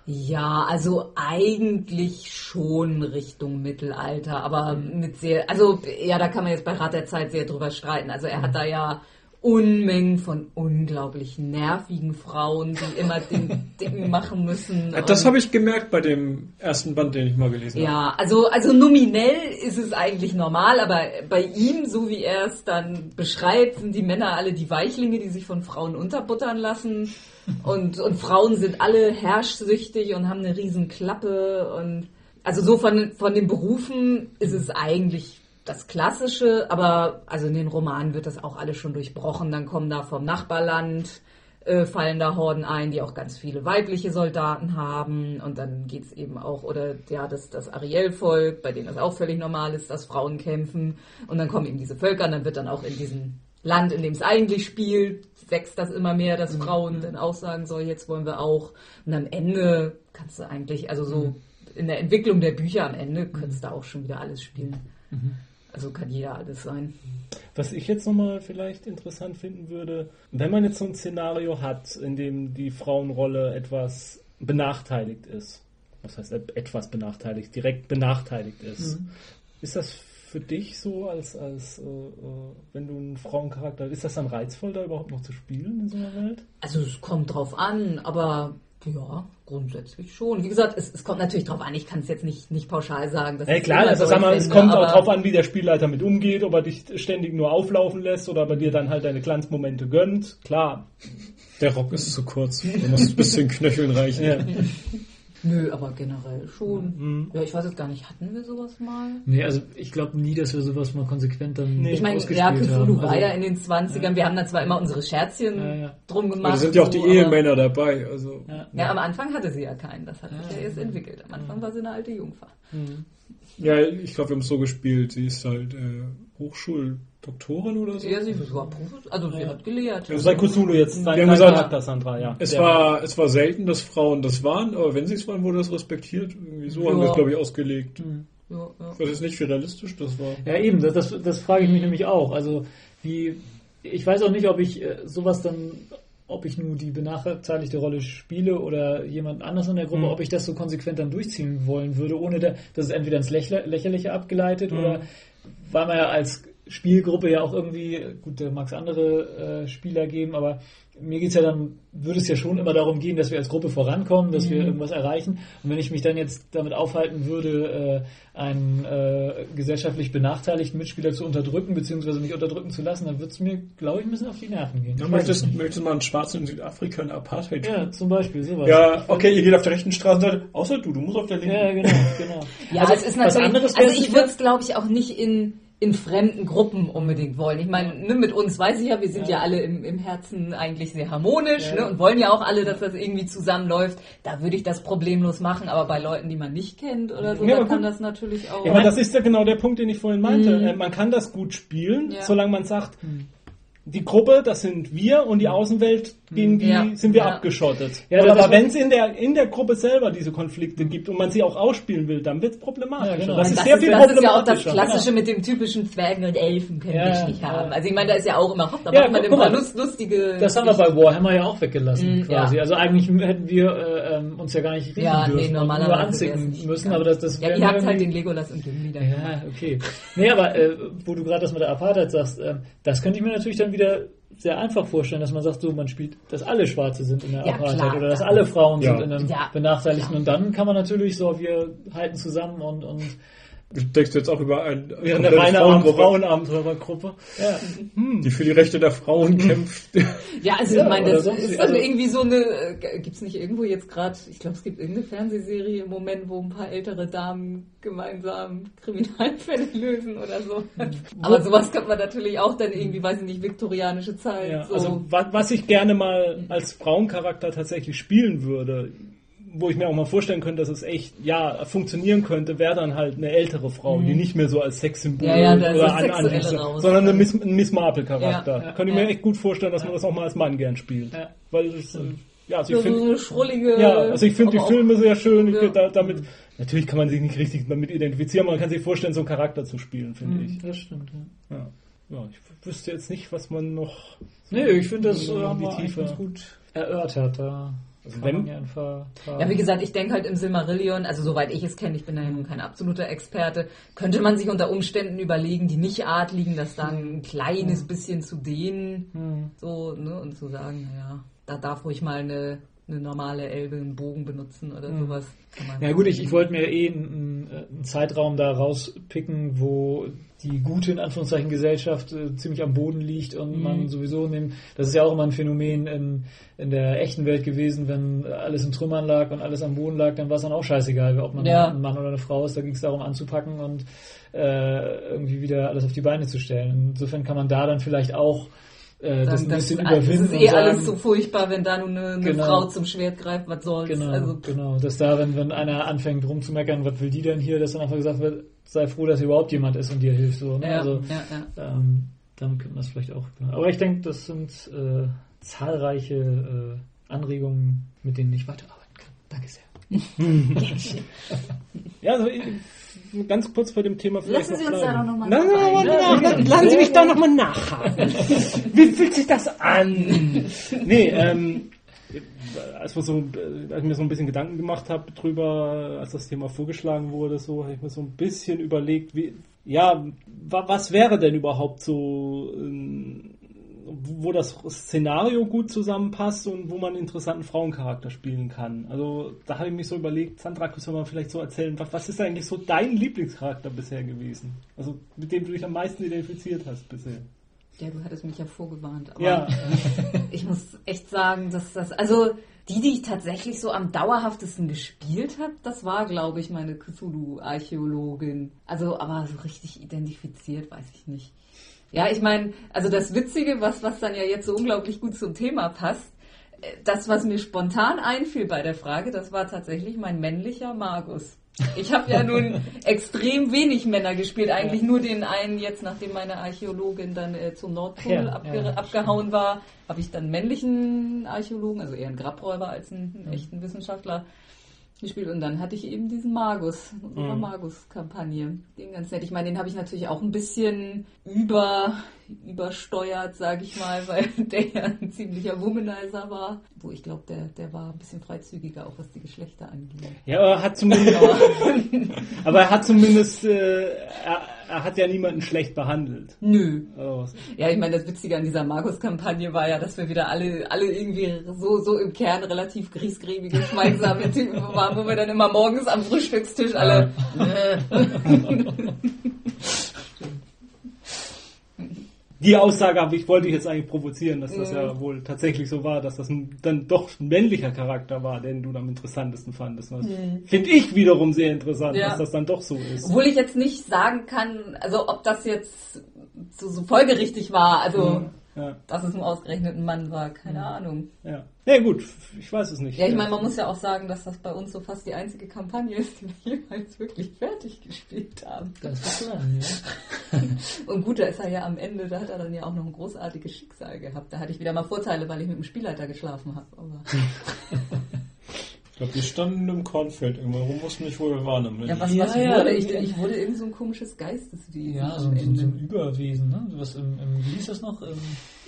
Ja, also eigentlich schon Richtung Mittelalter, aber mit sehr, also ja, da kann man jetzt bei Rat der Zeit sehr drüber streiten. Also er hat da ja Unmengen von unglaublich nervigen Frauen, die immer den Ding machen müssen. Das habe ich gemerkt bei dem ersten Band, den ich mal gelesen habe. Ja, also, also nominell ist es eigentlich normal, aber bei ihm, so wie er es dann beschreibt, sind die Männer alle die Weichlinge, die sich von Frauen unterbuttern lassen. Und, und Frauen sind alle herrschsüchtig und haben eine riesen Klappe. Und also so von, von den Berufen ist es eigentlich das Klassische, aber also in den Romanen wird das auch alles schon durchbrochen. Dann kommen da vom Nachbarland äh, fallen da Horden ein, die auch ganz viele weibliche Soldaten haben. Und dann geht's eben auch, oder ja, das, das Ariel-Volk, bei denen das auch völlig normal ist, dass Frauen kämpfen. Und dann kommen eben diese Völker und dann wird dann auch in diesem Land, in dem es eigentlich spielt, wächst das immer mehr, dass Frauen dann auch sagen, so, jetzt wollen wir auch. Und am Ende kannst du eigentlich, also so in der Entwicklung der Bücher am Ende, könntest du auch schon wieder alles spielen. Also kann jeder alles sein. Was ich jetzt nochmal vielleicht interessant finden würde, wenn man jetzt so ein Szenario hat, in dem die Frauenrolle etwas benachteiligt ist, was heißt et- etwas benachteiligt, direkt benachteiligt ist, ist das für dich so, als, als äh, äh, wenn du einen Frauencharakter, ist das dann reizvoll, da überhaupt noch zu spielen in so einer Welt? Also es kommt drauf an, aber ja, grundsätzlich schon. Wie gesagt, es, es kommt natürlich drauf an. Ich kann es jetzt nicht, nicht pauschal sagen. dass Ja, klar, also so sag mal, es kommt auch drauf an, wie der Spielleiter mit umgeht, ob er dich ständig nur auflaufen lässt oder ob er dir dann halt deine Glanzmomente gönnt. Klar. Der Rock ist zu kurz. Da muss ein bisschen Knöcheln reichen. Ja. Nö, aber generell schon. Mhm. Ja, ich weiß jetzt gar nicht, hatten wir sowas mal? Nee, also ich glaube nie, dass wir sowas mal konsequent dann Nee. Ich meine, ausgespielt ja, Cthulhu haben. war ja in den 20ern. Wir haben da zwar immer unsere Scherzchen Ja, ja. drum gemacht. Da sind ja auch die so, aber- Ehemänner dabei. Also Ja. Ja, am Anfang hatte sie ja keinen. Das hat sich ja erst entwickelt. Am Anfang war sie eine alte Jungfer. ja, ich glaube, wir haben es so gespielt. Sie ist halt äh, Hochschuldoktorin oder so. Ja, sie war Profi, also sie hat gelehrt. Also sei Cthulhu jetzt dein, Wir haben dein gesagt, Charakter, Sandra, ja. Es war, es war selten, dass Frauen das waren, aber wenn sie es waren, wurde das respektiert. Irgendwie so haben wir Ja. es, glaube ich, ausgelegt. Ja, ja. Ich weiß jetzt nicht, wie realistisch das war. Ja, eben, das, das, das frage ich mich nämlich auch. Also, wie, ich weiß auch nicht, ob ich äh, sowas dann, ob ich nur die benachteiligte Rolle spiele oder jemand anders in der Gruppe, Mhm. ob ich das so konsequent dann durchziehen wollen würde, ohne da, dass es entweder ins Lächler, Lächerliche abgeleitet Mhm. oder weil man ja als Spielgruppe ja auch irgendwie, gut, da mag es andere äh, Spieler geben, aber mir geht's ja dann, würde es ja schon immer darum gehen, dass wir als Gruppe vorankommen, dass wir irgendwas erreichen. Und wenn ich mich dann jetzt damit aufhalten würde, äh, einen äh, gesellschaftlich benachteiligten Mitspieler zu unterdrücken, beziehungsweise mich unterdrücken zu lassen, dann wird es mir, glaube ich, ein bisschen auf die Nerven gehen. Du es möchtest, möchtest mal einen Schwarzen in Südafrika in Apartheid ja, zum Beispiel, sowas. Ja, okay, ihr geht auf der rechten Straßenseite, außer du, du musst auf der linken. Ja, genau, genau. Ja, Also, es ist was natürlich, anderes also ich würde es, glaube ich, auch nicht in, in fremden Gruppen unbedingt wollen. Ich meine, ne, mit uns weiß ich ja, wir sind ja, alle im, im Herzen eigentlich sehr harmonisch Ja. ne, und wollen ja auch alle, dass das irgendwie zusammenläuft. Da würde ich das problemlos machen, aber bei Leuten, die man nicht kennt oder so, Ja, da kann das natürlich auch... Ja, aber das ist ja genau der Punkt, den ich vorhin meinte. Mhm. Äh, Man kann das gut spielen, Ja. solange man sagt, die Gruppe, das sind wir und die Außenwelt, gegen die Ja. sind wir Ja. abgeschottet. Ja, aber wenn es in der, in der Gruppe selber diese Konflikte gibt und man sie auch ausspielen will, dann wird es problematisch. Ja, genau. Das ist das, sehr ist, viel das ist ja auch das. Klassische mit dem typischen Zwergen und Elfen können Ja, nicht haben. Also ich meine, da ist ja auch immer, da Ja, macht man immer mal. lust, lustige... Das haben wir bei Warhammer ja auch weggelassen, Mm, quasi. ja. Also eigentlich hätten wir äh, ähm, uns ja gar nicht reden Ja, nee, dürfen und nur normalerweise anzicken müssen, aber das, das Ja, ihr habt irgendwie- halt den Legolas und Gimli da Ja, okay. Nee, aber äh, wo du gerade das mit der Apartheid sagst, ähm, das könnte ich mir natürlich dann wieder sehr einfach vorstellen, dass man sagt, so, man spielt, dass alle Schwarze sind in der Ja, Apartheid klar. oder dass alle Frauen Ja. sind in einem Ja. Benachteiligten und dann kann man natürlich so, wir halten zusammen und, und Du denkst jetzt auch über ein, Wäre eine reine Frauengruppe, Frauenabenteuerergruppe. ja, die für die Rechte der Frauen kämpft. Ja, also Ja, ich meine, das ist also- irgendwie so eine, äh, gibt's nicht irgendwo jetzt gerade, ich glaube, es gibt irgendeine Fernsehserie im Moment, wo ein paar ältere Damen gemeinsam Kriminalfälle lösen oder so. Aber sowas könnte man natürlich auch dann irgendwie, weiß ich nicht, viktorianische Zeit. Ja, so. also wa was ich gerne mal als Frauencharakter tatsächlich spielen würde, wo ich mir auch mal vorstellen könnte, dass es echt, ja, funktionieren könnte, wäre dann halt eine ältere Frau, die nicht mehr so als Sexsymbol Mhm. Ja, ja, oder an, an, sondern eine Miss, ein Miss Marple-Charakter. Ja, ja, Könnte ich mir echt gut vorstellen, dass man das auch mal als Mann gern spielt. Ja. Weil es, äh, ja, also So, ich so finde, schrullige. ja, also ich finde die Filme sehr schön. Ich, da, damit, natürlich kann man sich nicht richtig damit identifizieren, man kann sich vorstellen, so einen Charakter zu spielen, finde ich. Das stimmt, ja. Ja. ich wüsste jetzt nicht, was man noch. Nee, ich finde, das äh, Die haben wir gut erörtert. Da kann wenn- man ja Ja, wie gesagt, ich denke halt im Silmarillion, also soweit ich es kenne, ich bin da ja nun kein absoluter Experte, könnte man sich unter Umständen überlegen, die Nicht-Adligen, das dann ein kleines bisschen zu dehnen, so, ne, und zu sagen, naja, da darf ruhig mal eine, eine normale Elbe einen Bogen benutzen oder sowas. Kann man Ja gut, ich, ich wollte mir eh einen, einen Zeitraum da rauspicken, wo die gute, in Anführungszeichen, Gesellschaft äh, ziemlich am Boden liegt und man sowieso nimmt, das ist ja auch immer ein Phänomen in, in der echten Welt gewesen, wenn alles in Trümmern lag und alles am Boden lag, dann war es dann auch scheißegal, ob man Ja. ein Mann oder eine Frau ist, da ging es darum anzupacken und äh, irgendwie wieder alles auf die Beine zu stellen. Insofern kann man da dann vielleicht auch äh, das ein bisschen das, überwinden ist eh und alles sagen, so furchtbar, wenn da nun eine, eine Genau. Frau zum Schwert greift, was soll's. Genau, Also, genau. Dass da, wenn, wenn einer anfängt rumzumeckern, was will die denn hier, dass dann einfach gesagt wird, sei froh, dass hier überhaupt jemand ist und dir hilft. So, ne? ja, also, ja, ja. ähm, damit könnte man das vielleicht auch. Aber ich denke, das sind äh, zahlreiche äh, Anregungen, mit denen ich weiterarbeiten kann. Danke sehr. Ja, also ich- ganz kurz vor dem Thema vielleicht Lassen Sie noch uns da bleiben. doch noch mal Nein, nein, rein. nein, nein, nein, lassen Sie mich da nochmal nachhaken. Wie fühlt sich das an? Nee, ähm, als, wir so, als ich mir so ein bisschen Gedanken gemacht habe drüber, als das Thema vorgeschlagen wurde, so habe ich mir so ein bisschen überlegt, wie, ja, wa, was wäre denn überhaupt so, ähm, wo das Szenario gut zusammenpasst und wo man einen interessanten Frauencharakter spielen kann. Also da habe ich mich so überlegt, Sandra, kannst du mal vielleicht so erzählen, was, was ist eigentlich so dein Lieblingscharakter bisher gewesen? Also mit dem du dich am meisten identifiziert hast bisher. Ja, du hattest mich ja vorgewarnt. Aber Ja, ich muss echt sagen, dass das, also die, die ich tatsächlich so am dauerhaftesten gespielt habe, das war, glaube ich, meine Cthulhu-Archäologin. Also, aber so richtig identifiziert, weiß ich nicht. Ja, ich meine, also das Witzige, was, was dann ja jetzt so unglaublich gut zum Thema passt, äh, das, was mir spontan einfiel bei der Frage, das war tatsächlich mein männlicher Magus. Ich habe ja nun extrem wenig Männer gespielt, eigentlich nur den einen jetzt, nachdem meine Archäologin dann äh, zum Nordpol Ja, abge ja, abgehauen war, habe ich dann einen männlichen Archäologen, also eher einen Grabräuber als einen, einen echten Wissenschaftler gespielt und dann hatte ich eben diesen Magus, unsere Mhm. Magus-Kampagne. Den ganz nett. Ich meine, den habe ich natürlich auch ein bisschen über, übersteuert, sage ich mal, weil der ja ein ziemlicher Womanizer war. Wo ich glaube, der, der war ein bisschen freizügiger, auch was die Geschlechter angeht. ja aber er hat zumindest, aber er hat zumindest, äh, er, er hat ja niemanden schlecht behandelt. Nö. Also, Ja, ich meine, das Witzige an dieser Magus-Kampagne war ja, dass wir wieder alle, alle irgendwie so, so im Kern relativ griesgrämige, schweigsame Typen waren, wo wir dann immer morgens am Frühstückstisch alle. die Aussage habe ich, wollte ich jetzt eigentlich provozieren, dass das Mhm. ja wohl tatsächlich so war, dass das ein, dann doch ein männlicher Charakter war, den du am interessantesten fandest. Das Finde ich wiederum sehr interessant, Mhm. Ja. dass das dann doch so ist. Obwohl ich jetzt nicht sagen kann, also ob das jetzt so, so folgerichtig war, also Ja, dass es nur ausgerechnet ein Mann war, keine Ahnung. ja. Nee, gut, ich weiß es nicht. Ja, ich meine, man muss ja auch sagen, dass das bei uns so fast die einzige Kampagne ist, die wir jemals wirklich fertig gespielt haben. Das ist lang, ja. Und gut, da ist er ja am Ende, da hat er dann ja auch noch ein großartiges Schicksal gehabt. Da hatte ich wieder mal Vorteile, weil ich mit dem Spielleiter geschlafen habe. Aber Ich glaube, wir standen im Kornfeld irgendwo rum, wussten nicht, wo wir waren. am Ende. ja, was, Ja, was ja, wurde? Ich, ja. ich wurde irgend so ein komisches Geisteswesen Ja, so, so, so ein Überwesen, ne? Was im, im, wie hieß das noch? Im,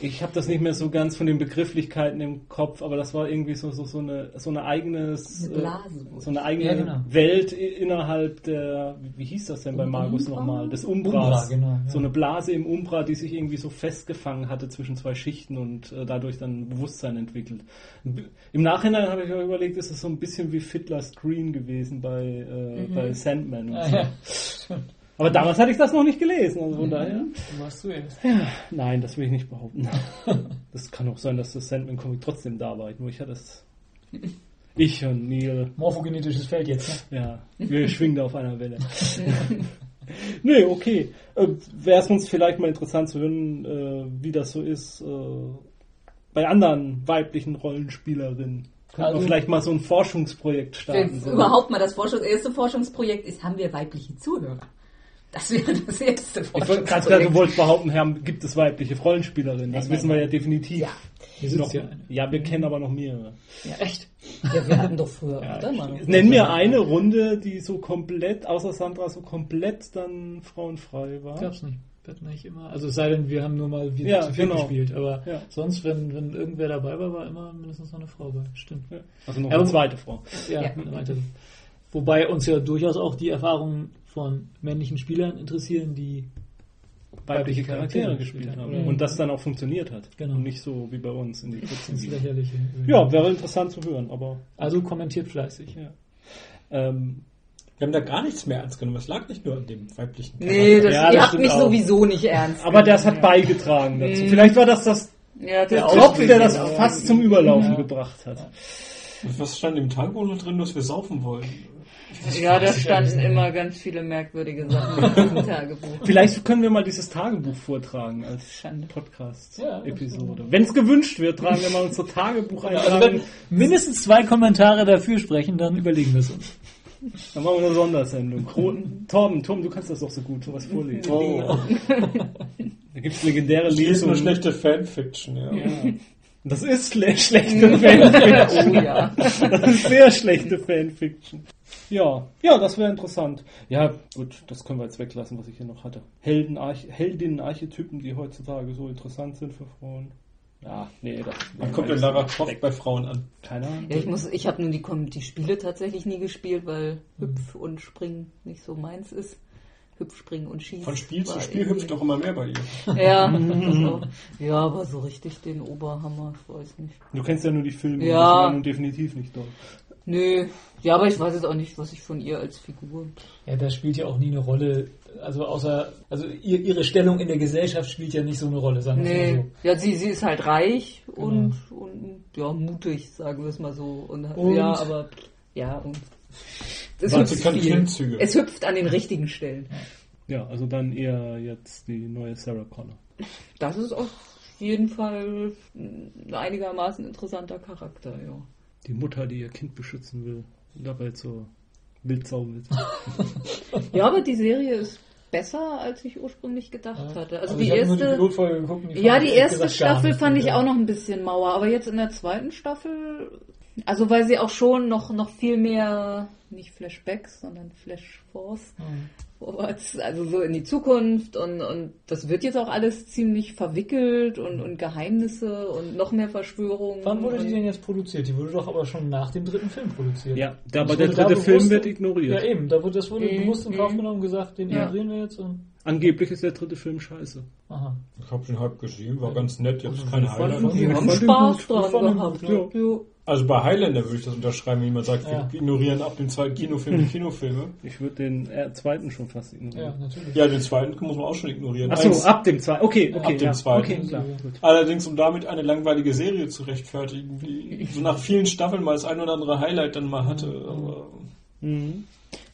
Ich habe das nicht mehr so ganz von den Begrifflichkeiten im Kopf, aber das war irgendwie so, so, so eine so eine eigenes Eine äh, Blase. so eine eigene Ja, genau. Welt innerhalb der wie, hieß das denn bei Umbra? nochmal? Des Umbras. Umbra, genau, ja. So eine Blase im Umbra, die sich irgendwie so festgefangen hatte zwischen zwei Schichten und äh, dadurch dann Bewusstsein entwickelt. Im Nachhinein habe ich mir überlegt, ist es so ein bisschen wie Fiddler's Green gewesen bei, äh, bei Sandman und ah, so. ja. Aber damals hatte ich das noch nicht gelesen, also von daher. Machst du jetzt? Nein, das will ich nicht behaupten. Das kann auch sein, dass das Sandman-Comic trotzdem da war. Nur ich hatte es. Ich und Neil, Morphogenetisches Feld jetzt, ne? ja, wir schwingen da auf einer Welle. nee, okay. Äh, Wäre es uns vielleicht mal interessant zu hören, äh, wie das so ist äh, bei anderen weiblichen Rollenspielerinnen. Könnten Also- wir vielleicht mal so ein Forschungsprojekt Wenn starten. es So. überhaupt mal das Forschungs erste Forschungsprojekt ist, haben wir weibliche Zuhörer. Das wäre das erste Ich wollte gerade sagen, du wolltest behaupten, Herr, gibt es weibliche Rollenspielerinnen? Das Nein, wissen nein, wir ja definitiv. Ja. Sitzt Noch, ja ja, wir kennen aber noch mehrere. ja, echt? Ja, wir hatten doch früher. oder, Manu? Nenn mir eine Runde, die so komplett, außer Sandra, so komplett dann frauenfrei war. Gab's nicht. Wir hatten eigentlich immer, also es sei denn, wir haben nur mal wieder Ja, zu viel genau. gespielt, aber Ja. sonst, wenn, wenn irgendwer dabei war, war immer mindestens noch eine Frau bei. Stimmt. Ja. Also noch Aber- eine zweite Frau. Ja, Ja. eine weitere. Wobei uns ja durchaus auch die Erfahrungen von männlichen Spielern interessieren, die Weibliche Charaktere gespielt haben. Und das dann auch funktioniert hat. Genau. Und nicht so wie bei uns in die Pfützen. ins Lächerliche. Ja, wäre interessant zu hören, aber Also kommentiert fleißig. ja. Ähm, Wir haben da gar nichts mehr ernst genommen. Es lag nicht nur an dem weiblichen Nee, das, Ja, ihr das habt mich auch. sowieso nicht ernst. aber das hat beigetragen dazu. Vielleicht war das das ja, der das Tropf, der das Ja. fast zum Überlaufen gebracht hat. Was stand im Tagebuch noch drin, dass wir saufen wollen? Ja, da standen immer ganz viele merkwürdige Sachen in diesem Tagebuch. Vielleicht können wir mal dieses Tagebuch vortragen als. Podcast-Episode. Wenn es gewünscht wird, tragen wir mal unsere Also Tagebucheintragung. wenn mindestens zwei Kommentare dafür sprechen, dann überlegen wir es uns. Dann machen wir eine Sondersendung. Kro Torben, Tom, du kannst das doch so gut, sowas vorlesen. Oh, Da gibt es legendäre die ist nur Lesungen. schlechte Fanfiction, ja. Das ist schle schlechte Fanfiction. Oh ja. Das ist sehr schlechte Fanfiction. Ja, ja, das wäre interessant. Ja, gut, das können wir jetzt weglassen, was ich hier noch hatte. Helden, Arch Heldinnen-Archetypen, die heutzutage so interessant sind für Frauen. Ja, nee, das Wann kommt denn Lara Croft bei Frauen an? Keine Ahnung. Ja, ich muss, ich habe nun die, die Spiele tatsächlich nie gespielt, weil Hüpf und Springen nicht so meins ist. Hüpf, Springen und Schießen. Von Spiel zu Spiel irgendwie- hüpft doch immer mehr bei ihr. Ja, also, ja, aber so richtig den Oberhammer, ich weiß nicht. Du kennst ja nur die Filme, Ja. die nun definitiv nicht doll. Nö, ja, aber ich weiß jetzt auch nicht, was ich von ihr als Figur. Ja, das spielt ja auch nie eine Rolle. Also außer, also ihr, ihre Stellung in der Gesellschaft spielt ja nicht so eine Rolle, sagen wir Nee, mal ja, sie, sie ist halt reich und, und ja, mutig, sagen wir es mal so. Und, Und? ja, aber ja, und es hüpft viel. Es hüpft an den richtigen Stellen. Ja, also dann eher jetzt die neue Sarah Connor. Das ist auf jeden Fall ein einigermaßen interessanter Charakter, ja. Die Mutter, die ihr Kind beschützen will und dabei zur Wildsau wird. Ja, aber die Serie ist besser, als ich ursprünglich gedacht hatte. Also Aber die ich hab nur die erste. Pilotfolge geguckt die Ja, die erste gesagt Staffel fand ich ja. auch noch ein bisschen mauer, aber jetzt in der zweiten Staffel, also weil sie auch schon noch, noch viel mehr, nicht Flashbacks, sondern Flashforce Mhm. vorwärts, also so in die Zukunft und, und das wird jetzt auch alles ziemlich verwickelt und, und Geheimnisse und noch mehr Verschwörungen. Wann wurde die denn jetzt produziert? Die wurde doch aber schon nach dem dritten Film produziert. Ja, aber der dritte Film wird ignoriert. Ja, eben. Da wurde, das wurde Mhm, bewusst in Kauf mhm. genommen und gesagt, den Ja. ignorieren wir jetzt. Und, Angeblich ist der dritte Film scheiße. aha. Ich hab den halb gesehen, war ganz nett, jetzt keine fand- Highlights. die Ich haben Spaß dran gehabt. ja. Also bei Highlander würde ich das unterschreiben, wenn jemand sagt, Ja. wir ignorieren ab dem zweiten Kinofilm die Kinofilme. Ich würde den äh, zweiten schon fast Ja, ignorieren. natürlich. Ja, den zweiten muss man auch schon ignorieren. Achso, ab dem zweiten. Okay, okay. Ab dem ja. zweiten. Okay, klar. Allerdings, um damit eine langweilige Serie zu rechtfertigen, wie so nach vielen Staffeln mal das ein oder andere Highlight dann mal hatte. Aber Mhm.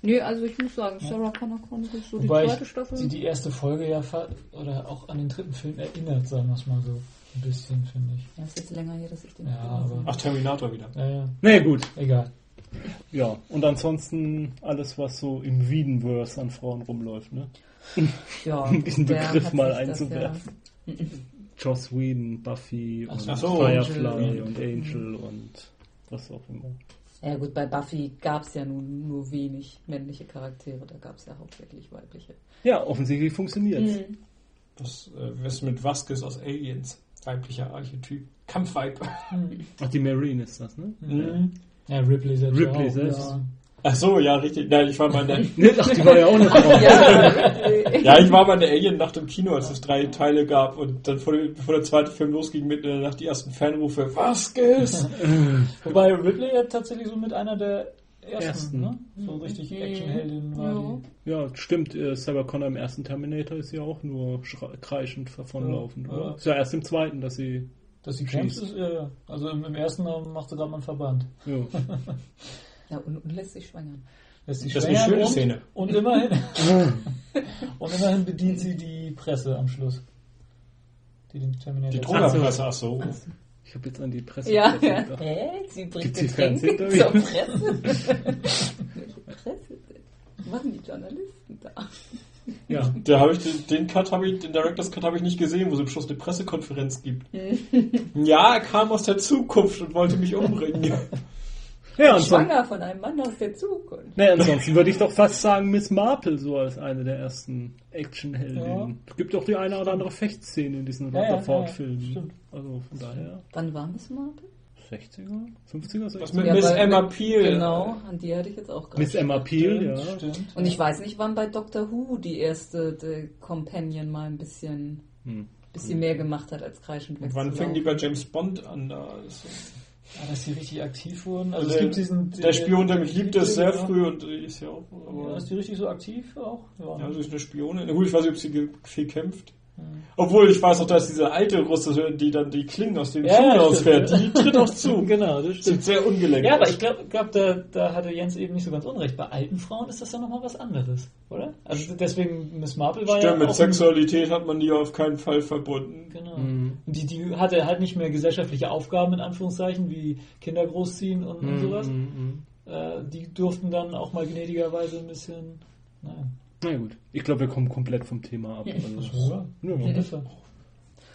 Nee, also ich muss sagen, Sarah Connor Chronicles, so die Wobei zweite ich, Staffel. sie die erste Folge ja fa- oder auch an den dritten Film erinnert, sagen wir es mal so. Ein bisschen, finde ich. ja, ist jetzt länger her, dass ich den Ja, aber- ach, Terminator wieder. Ja, ja. Naja, gut. Egal. Ja, und ansonsten alles, was so im Wiedenverse an Frauen rumläuft, ne? ja, diesen Begriff mal sich das einzuwerfen. Joss Whedon, Buffy und Ach so, Firefly Angel. und Angel und was auch immer. Ja, gut, bei Buffy gab es ja nun nur wenig männliche Charaktere, da gab es ja hauptsächlich weibliche. Ja, offensichtlich funktioniert's. Mhm. Was, äh, was mit Vasquez aus Aliens? Weiblicher Archetyp. Kampfweib. Ach, die Marine ist das, ne? Mhm. Ja, Ripley selbst. Ripley auch, selbst. Ja. Ach so, ja, richtig. Nein, ich war mal in der, Ach, die war ja auch eine Frau. Ja, ja, ich war mal in der Alien nach dem Kino, als es drei Teile gab und dann vor dem, bevor der zweite Film losging, mitten in der Nacht die ersten Fanrufe, Vasquez! Wobei Ripley ja tatsächlich so mit einer der ersten, Ersten. ne? So richtig Actionheldin war Ja. die. Ja, stimmt. Äh, Sarah Connor im ersten Terminator ist ja auch nur kreischend davonlaufend. Ja, oder? ja. Ist ja erst im zweiten, dass sie. Dass sie kämpft, Schießt. ist, ja, ja. Also im, im ersten macht sie gerade mal einen Verband. Ja. Ja und, und lässt sich schwängern. Lässt sie Das ist eine schöne und, Szene. Und immerhin, und immerhin bedient sie die Presse am Schluss. Die den Terminator Die zeigt. Drogerpresse, ach so. Ich habe jetzt an die Presse Ja, Presse ja. gedacht. Hä? Sie bringt Gibt's hier Getränke zur? Presse? Welche Presse machen die Journalisten da? Ja, da habe ich den, den Cut habe ich, den Director's Cut habe ich nicht gesehen, wo es am Schluss eine Pressekonferenz gibt. ja, er kam aus der Zukunft und wollte mich umbringen. Ja, Schwanger von einem Mann aus der Zukunft. nee, ansonsten würde ich doch fast sagen Miss Marple so als eine der ersten Actionheldinnen. Es gibt auch die eine oder andere Fechtszene in diesen Ja, ja, Rutherford-Filmen. ja, stimmt. also von daher Wann war Miss Marple? 60er, 50er, 60er? Was mit Ja, Miss Emma Peel. Genau, an die hatte ich jetzt auch gerade. Miss Emma Peel, ja. Stimmt. Und ich weiß nicht, wann bei Doctor Who die erste die Companion mal ein bisschen, Hm. bisschen mehr gemacht hat als kreischend Und wann fängt die bei James Bond an? Da ist, Ah, dass die richtig aktiv wurden. Also, also es der, gibt diesen. der Spion, der mich liebt, ist sehr ja. früh und ist ja auch. Ja, ist die richtig so aktiv auch? Ja. ja, sie ist eine Spionin. Gut, ich weiß nicht, ob sie viel kämpft. Obwohl, ich weiß auch, dass diese alte Russe, die dann die Klingen aus dem Ja, Schuh ja, ausfährt, stimmt, die tritt auch zu. genau, das Sieht sehr ungelenk Ja, aber ich glaube, glaub, da, da hatte Jens eben nicht so ganz unrecht. Bei alten Frauen ist das ja nochmal was anderes, oder? Also deswegen, Miss Marple war ja Stimmt, mit Sexualität hat man die auf keinen Fall verbunden. Genau. Mhm. Die, die hatte halt nicht mehr gesellschaftliche Aufgaben, in Anführungszeichen, wie Kinder großziehen und, und sowas. Mhm. Äh, die durften dann auch mal gnädigerweise ein bisschen. Naja. Na gut, ich glaube, wir kommen komplett vom Thema ab. Also, Ja. ja.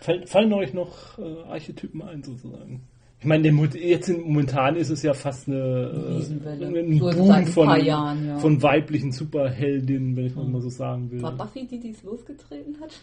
Fall- Fallen euch noch äh, Archetypen ein, sozusagen? Ich meine, jetzt in, momentan ist es ja fast eine, äh, ein Boom ein von, paar Jahren, ja. von weiblichen Superheldinnen, wenn ich mal so sagen will. War Buffy die, die es losgetreten hat?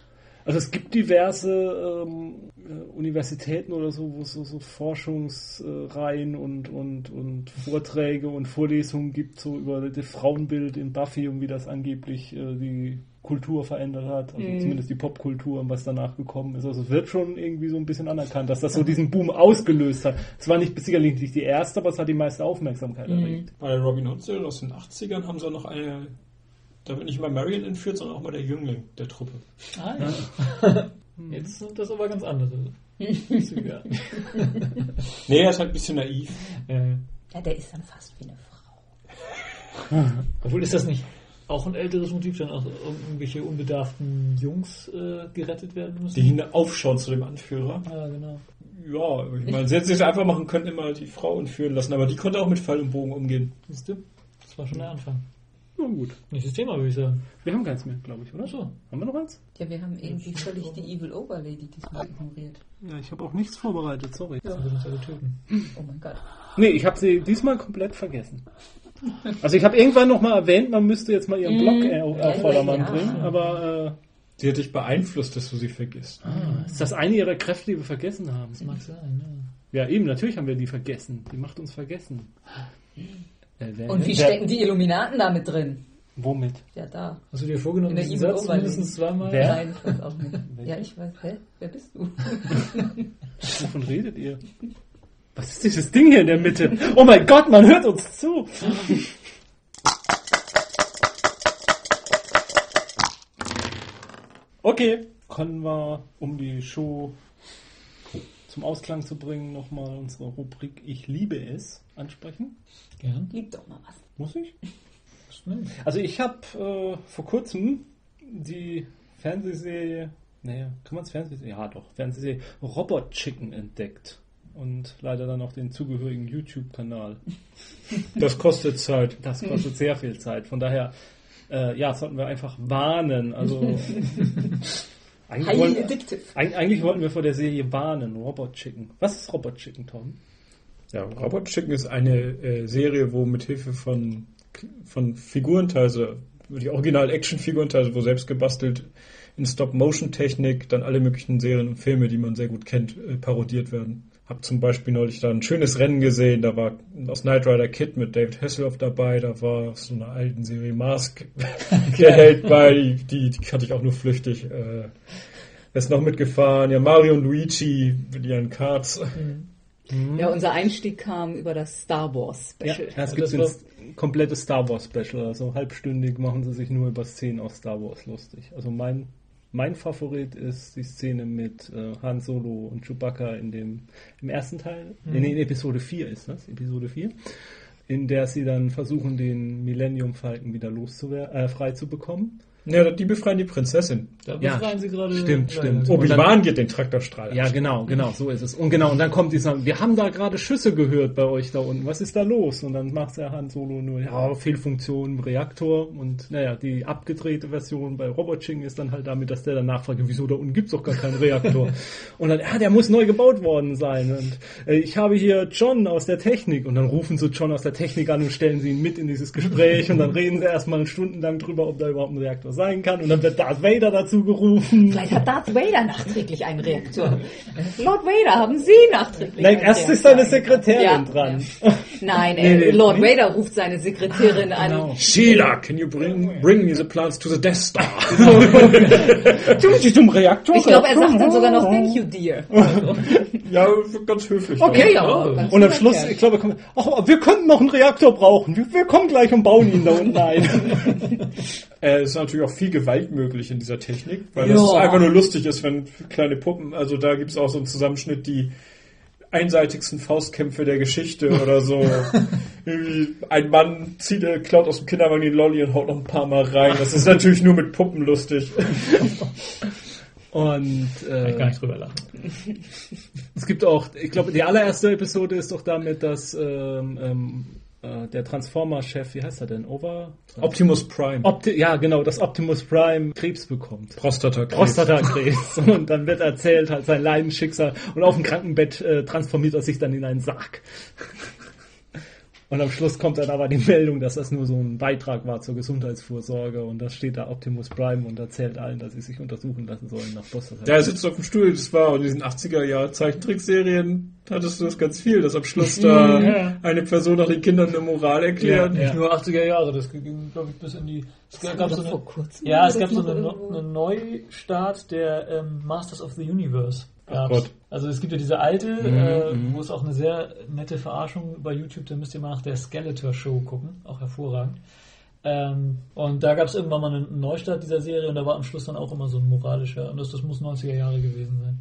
Also es gibt diverse ähm, äh, Universitäten oder so, wo es so, so Forschungsreihen und, und, und Vorträge und Vorlesungen gibt, so über das Frauenbild in Buffy und wie das angeblich äh, die Kultur verändert hat, also zumindest die Popkultur und was danach gekommen ist. Also es wird schon irgendwie so ein bisschen anerkannt, dass das so diesen Boom ausgelöst hat. Es war nicht sicherlich nicht die erste, aber es hat die meiste Aufmerksamkeit erregt. Bei Robin Hood Serie aus den 80ern haben sie auch noch eine, da wird nicht mal Marion entführt, sondern auch mal der Jüngling der Truppe. Ah, ja. Jetzt sind das aber ganz andere Züge. Nee, er ist halt ein bisschen naiv. äh, Ja, der ist dann fast wie eine Frau. obwohl ist das nicht auch ein älteres Motiv, dann auch irgendwelche unbedarften Jungs äh, gerettet werden müssen? Die aufschauen zu dem Anführer. Ja, genau. Ja, ich meine, sie hätten sich einfach machen können, immer die Frau entführen lassen, aber die konnte auch mit Pfeil und Bogen umgehen. Siehst du? Das war schon der Anfang. Na gut. Nächstes Thema, würde ich sagen. Wir haben keins mehr, glaube ich, oder? Achso. Haben wir noch eins? Ja, wir haben irgendwie völlig die Evil Overlady diesmal ignoriert. Ja, ich habe auch nichts vorbereitet, sorry. Das wird uns alle töten. Oh mein Gott. Nee, ich habe sie diesmal komplett vergessen. Also ich habe irgendwann noch mal erwähnt, man müsste jetzt mal ihren Blog äh, auf Ja, Vordermann ja. bringen, aber Sie hat dich beeinflusst, dass du sie vergisst. äh, ist das eine ihrer Kräfte, die wir vergessen haben? Das mag sein, ja. Ja, eben, natürlich haben wir die vergessen. Die macht uns vergessen. Äh, Und wie stecken die Illuminaten damit drin? Womit? Ja, da. Hast du dir vorgenommen, diesen Satz mindestens zweimal? Wer? Nein, ich weiß auch nicht. Ja, ich weiß. Hä? Wer bist du? Wovon redet ihr? Was ist dieses Ding hier in der Mitte? Oh mein Gott, man hört uns zu! Okay, können wir, um die Show zum Ausklang zu bringen, nochmal unsere Rubrik Ich liebe es ansprechen? Gern. Lieb doch mal was. Muss ich? Also ich habe äh, vor kurzem die Fernsehserie, naja, kann man es Fernsehserie? Ja doch, Fernsehserie Robot Chicken entdeckt. Und leider dann auch den zugehörigen YouTube-Kanal. Das kostet Zeit. Das kostet sehr viel Zeit. Von daher, äh, ja, sollten wir einfach warnen. Also eigentlich, Highly wollen, addictive. eig- eigentlich wollten wir vor der Serie warnen. Robot Chicken. Was ist Robot Chicken, Tom? Ja, Robot Chicken ist eine äh, Serie, wo mit Hilfe von, von Figurenteile, die Original-Action-Figurenteile, wo selbst gebastelt in Stop-Motion-Technik, dann alle möglichen Serien und Filme, die man sehr gut kennt, äh, parodiert werden. Hab zum Beispiel neulich da ein schönes Rennen gesehen, da war aus Knight Rider Kid mit David Hasselhoff dabei, da war aus so einer alten Serie Mask der Held bei, die, die, die kannte ich auch nur flüchtig. Äh, ist noch mitgefahren? Ja, Mario und Luigi mit ihren Karts. Ja, unser Einstieg kam über das Star Wars Ja, Special. es gibt das ein komplettes Star Wars Special. Also halbstündig machen sie sich nur über Szenen aus Star Wars lustig. Also mein, mein Favorit ist die Szene mit äh, Han Solo und Chewbacca in dem im ersten Teil. Nee, nee, in Episode 4 ist das, Episode 4. In der sie dann versuchen, den Millennium Falcon wieder loszuwer äh, frei zu bekommen. Ja, die befreien die Prinzessin. Da Ja, befreien sie gerade. stimmt, Ja, stimmt. ja. Obi-Wan geht den Traktorstrahl. Ja, genau, genau, so ist es. Und genau, und dann kommt dieser, wir haben da gerade Schüsse gehört bei euch da unten. Was ist da los? Und dann macht der Han Solo nur, ja, Fehlfunktion im Reaktor. Und naja, die abgedrehte Version bei Robot Ching ist dann halt damit, dass der dann nachfragt, wieso da unten gibt's doch gar keinen Reaktor. und dann, ja, der muss neu gebaut worden sein. Und äh, ich habe hier John aus der Technik. Und dann rufen sie John aus der Technik an und stellen sie ihn mit in dieses Gespräch. und dann reden sie erstmal stundenlang drüber, ob da überhaupt ein Reaktor sein kann. Und dann wird Darth Vader dazu gerufen. Vielleicht hat Darth Vader nachträglich einen Reaktor. Lord Vader, haben Sie nachträglich Nein, einen erst Reaktor ist seine? Sekretärin Ja, dran. Ja. Nein, äh, nee, Lord nee. Vader ruft seine Sekretärin an. Genau. Sheila, can you bring, bring me the plans to the Death Star? Tun Sie zum Reaktor? Ich glaube, er sagt dann sogar noch Thank you, dear. ja, ganz höflich. Okay, Ja, ja. ganz Und am Schluss, ich glaube, kommt, ach, wir könnten noch einen Reaktor brauchen. Wir, wir kommen gleich und bauen ihn da unten ein. Äh, es ist natürlich auch viel Gewalt möglich in dieser Technik, weil es einfach nur lustig ist, wenn kleine Puppen, also da gibt es auch so einen Zusammenschnitt, die einseitigsten Faustkämpfe der Geschichte oder so. Ein Mann zieht, äh, klaut aus dem Kinderwagen den Lolli und haut noch ein paar Mal rein. Das ist natürlich nur mit Puppen lustig. Und Kann ich gar äh, nicht drüber lachen. es gibt auch, ich glaube, die allererste Episode ist doch damit, dass ähm, ähm, äh, der Transformer-Chef, wie heißt er denn? Over? Optimus Prime. Opti ja, genau, dass Optimus Prime Krebs bekommt. Prostatakrebs. Prostatakrebs. Und dann wird erzählt halt sein Leidensschicksal. Und auf dem Krankenbett äh, transformiert er sich dann in einen Sarg. Und am Schluss kommt dann aber die Meldung, dass das nur so ein Beitrag war zur Gesundheitsvorsorge. Und da steht da Optimus Prime und erzählt allen, dass sie sich untersuchen lassen sollen nach Prostatakrebs. Ja, er sitzt auf dem Stuhl, das war in diesen 80er Jahre Zeichentrickserien hattest du das ganz viel, dass am Schluss da Ja. eine Person nach den Kindern eine Moral erklärt. Nicht nur 80er Jahre, das ging, glaube ich, bis in die. Es Das gab so eine, vor kurzem ja, es das gab so noch eine, irgendwo. eine Neustart der ähm, Masters of the Universe. Gab's. Gott. Also es gibt ja diese alte, äh, wo es auch eine sehr nette Verarschung bei YouTube, da müsst ihr mal nach der Skeletor Show gucken, auch hervorragend. Ähm, und da gab es irgendwann mal einen Neustart dieser Serie und da war am Schluss dann auch immer so ein moralischer, und das, das muss 90er Jahre gewesen sein.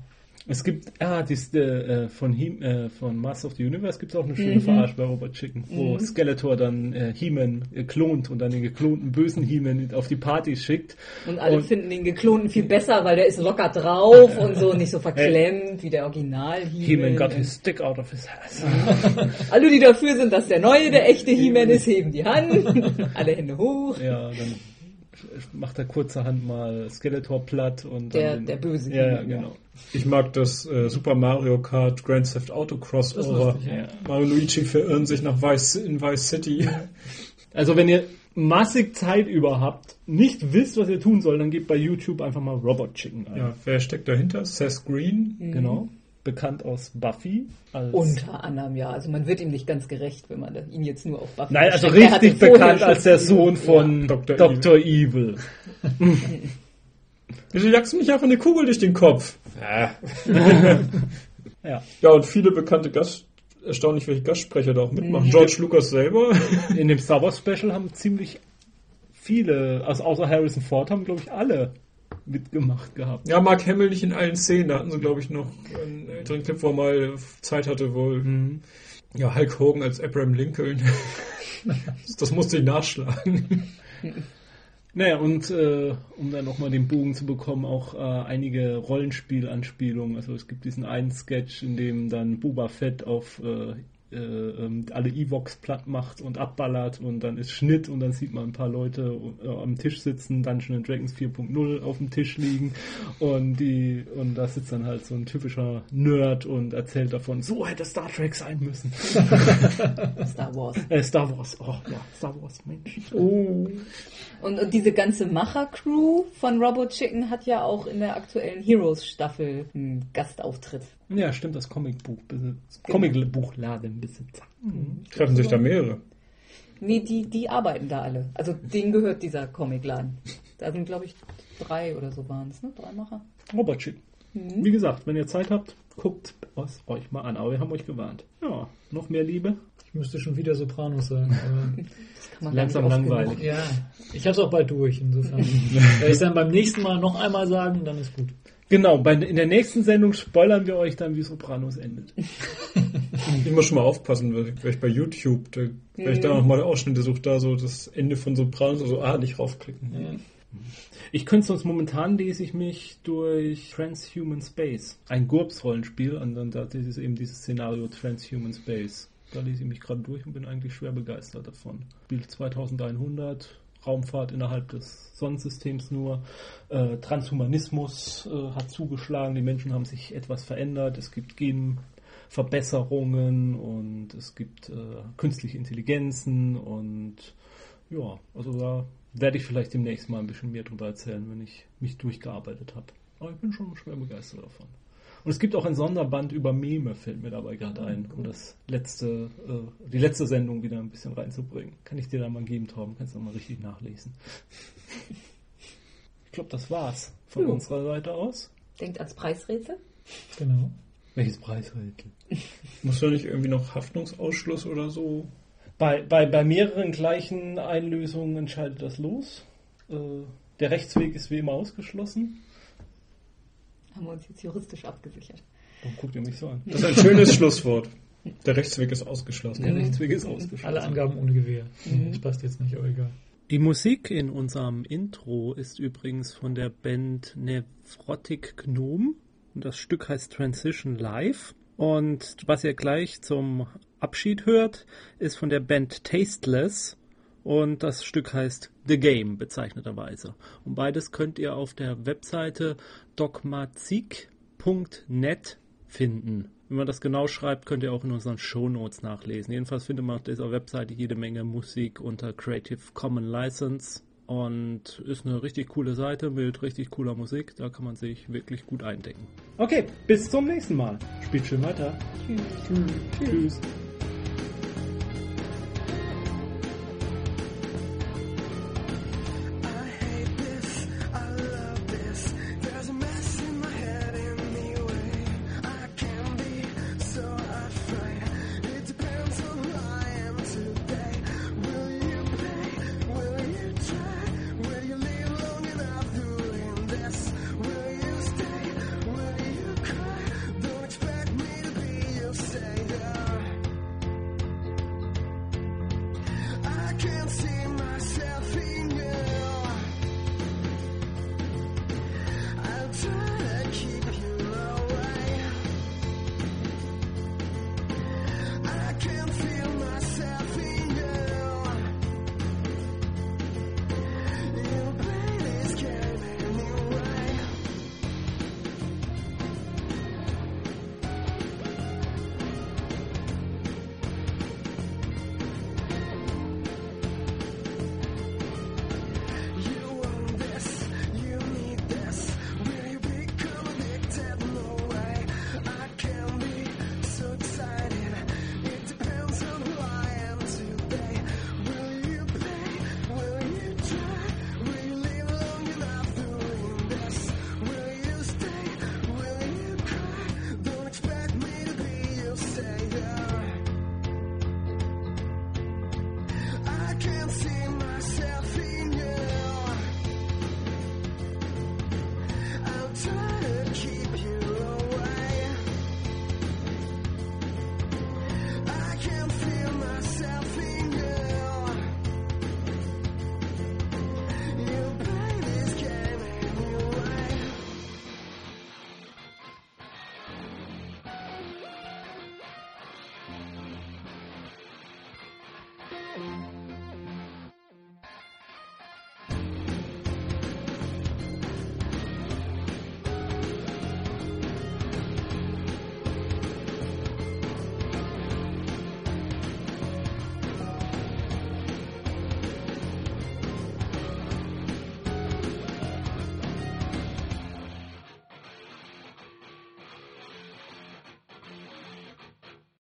Es gibt, ah, dies, äh, von, He äh, von Master of the Universe gibt es auch eine Mhm. schöne Verarsche bei Robot Chicken, wo Skeletor dann äh, He-Man klont und dann den geklonten bösen He-Man auf die Party schickt. Und alle Und- finden den geklonten viel besser, weil der ist locker drauf und so nicht so verklemmt wie der Original He-Man got He-Man. his stick out of his ass. Alle, die dafür sind, dass der neue, der echte He-Man ist, heben die Hand. alle Hände hoch. Ja, dann macht er kurzerhand mal Skeletor platt und Der- dann der böse Ja, ja, genau. Ich mag das äh, Super Mario Kart Grand Theft Auto Crossover. lustig, ja. Mario und Luigi verirren sich nach Vice, in Vice City. Also wenn ihr massig Zeit über habt, nicht wisst, was ihr tun sollt, dann gebt bei YouTube einfach mal Robot Chicken ein. Ja, wer steckt dahinter? Seth Green. Genau. Bekannt aus Buffy. Als Unter anderem, ja. Also man wird ihm nicht ganz gerecht, wenn man ihn jetzt nur auf Buffy Nein, also richtig bekannt als der Sohn von Dr. Dr. Evil. Wieso jagst du mich einfach eine Kugel durch den Kopf? Ja. Ja. ja, und viele bekannte Gast, erstaunlich, welche Gastsprecher da auch mitmachen. George Lucas selber. In dem Star Wars Special haben ziemlich viele, also außer Harrison Ford, haben glaube ich alle mitgemacht gehabt. Ja, Mark Hamill nicht in allen Szenen. Da hatten sie, glaube ich, noch einen älteren Clip, wo er mal Zeit hatte wohl. Ja, Hulk Hogan als Abraham Lincoln. das, das musste ich nachschlagen. Naja, und äh, um dann nochmal den Bogen zu bekommen, auch äh, einige Rollenspielanspielungen. Also es gibt diesen einen Sketch, in dem dann Boba Fett auf äh, äh, ähm, alle Evox platt macht und abballert und dann ist Schnitt und dann sieht man ein paar Leute äh, am Tisch sitzen, Dungeons and Dragons 4.0 auf dem Tisch liegen und die und da sitzt dann halt so ein typischer Nerd und erzählt davon, so hätte Star Trek sein müssen. Star Wars. äh, Star Wars, oh ja, Star Wars, Mensch. Oh. Und, und diese ganze Macher-Crew von Robot Chicken hat ja auch in der aktuellen Heroes-Staffel einen Gastauftritt. Ja, stimmt, das Comicbuch, Comicbuchladenbesitzer. Treffen sich da mehrere. Nee, die, die arbeiten da alle. Also denen gehört dieser Comicladen. Da sind, glaube ich, drei oder so waren es, ne? Drei Macher. Robert Schick. Wie gesagt, wenn ihr Zeit habt, guckt es euch mal an. Aber wir haben euch gewarnt. Ja, noch mehr Liebe. Ich müsste schon wieder Sopranos sagen. Das man Langsam langweilig. ja, ich habe es auch bald durch. Insofern, wenn ich es dann beim nächsten Mal noch einmal sagen, dann ist gut. Genau, bei, in der nächsten Sendung spoilern wir euch dann, wie Sopranos endet. Ich muss schon mal aufpassen, weil ich, weil ich bei YouTube, da, wenn ich da nochmal Ausschnitte suche, da so das Ende von Sopranos, so, ah, nicht raufklicken. Ich könnte sonst momentan lese ich mich durch Transhuman Space, ein GURPS-Rollenspiel, und dann da ist eben dieses Szenario Transhuman Space. Da lese ich mich gerade durch und bin eigentlich schwer begeistert davon. Spiel 2100, Raumfahrt innerhalb des Sonnensystems nur. Äh, Transhumanismus äh, hat zugeschlagen, die Menschen haben sich etwas verändert, es gibt Genverbesserungen und es gibt äh, künstliche Intelligenzen und ja, also da werde ich vielleicht demnächst mal ein bisschen mehr drüber erzählen, wenn ich mich durchgearbeitet habe. Aber ich bin schon schwer begeistert davon. Und es gibt auch ein Sonderband über Meme, fällt mir dabei gerade ein, um das letzte, äh, die letzte Sendung wieder ein bisschen reinzubringen. Kann ich dir da mal geben, Torben? Kannst du mal richtig nachlesen. Ich glaube, das war's von Jo. unserer Seite aus. Denkt ans Preisrätsel. Genau. Welches Preisrätsel? Muss da nicht irgendwie noch Haftungsausschluss oder so? Bei, bei, bei mehreren gleichen Einlösungen entscheidet das los. Äh, der Rechtsweg ist wie immer ausgeschlossen. Haben wir uns jetzt juristisch abgesichert. Warum guckt ihr mich so an? Das ist ein schönes Schlusswort. Der Rechtsweg ist ausgeschlossen. Der Rechtsweg ist ausgeschlossen. Alle Angaben ohne Gewehr. Das passt jetzt nicht, aber egal. Die Musik in unserem Intro ist übrigens von der Band Nevrotic Gnome. Und das Stück heißt Transition Live. Und was ihr gleich zum Abschied hört, ist von der Band Tasteless. Und das Stück heißt The Game, bezeichneterweise. Und beides könnt ihr auf der Webseite dogmazik.net finden. Wenn man das genau schreibt, könnt ihr auch in unseren Shownotes nachlesen. Jedenfalls findet man auf dieser Webseite jede Menge Musik unter Creative Commons License und ist eine richtig coole Seite mit richtig cooler Musik. Da kann man sich wirklich gut eindecken. Okay, bis zum nächsten Mal. Spielt schön weiter. Tschüss. Tschüss.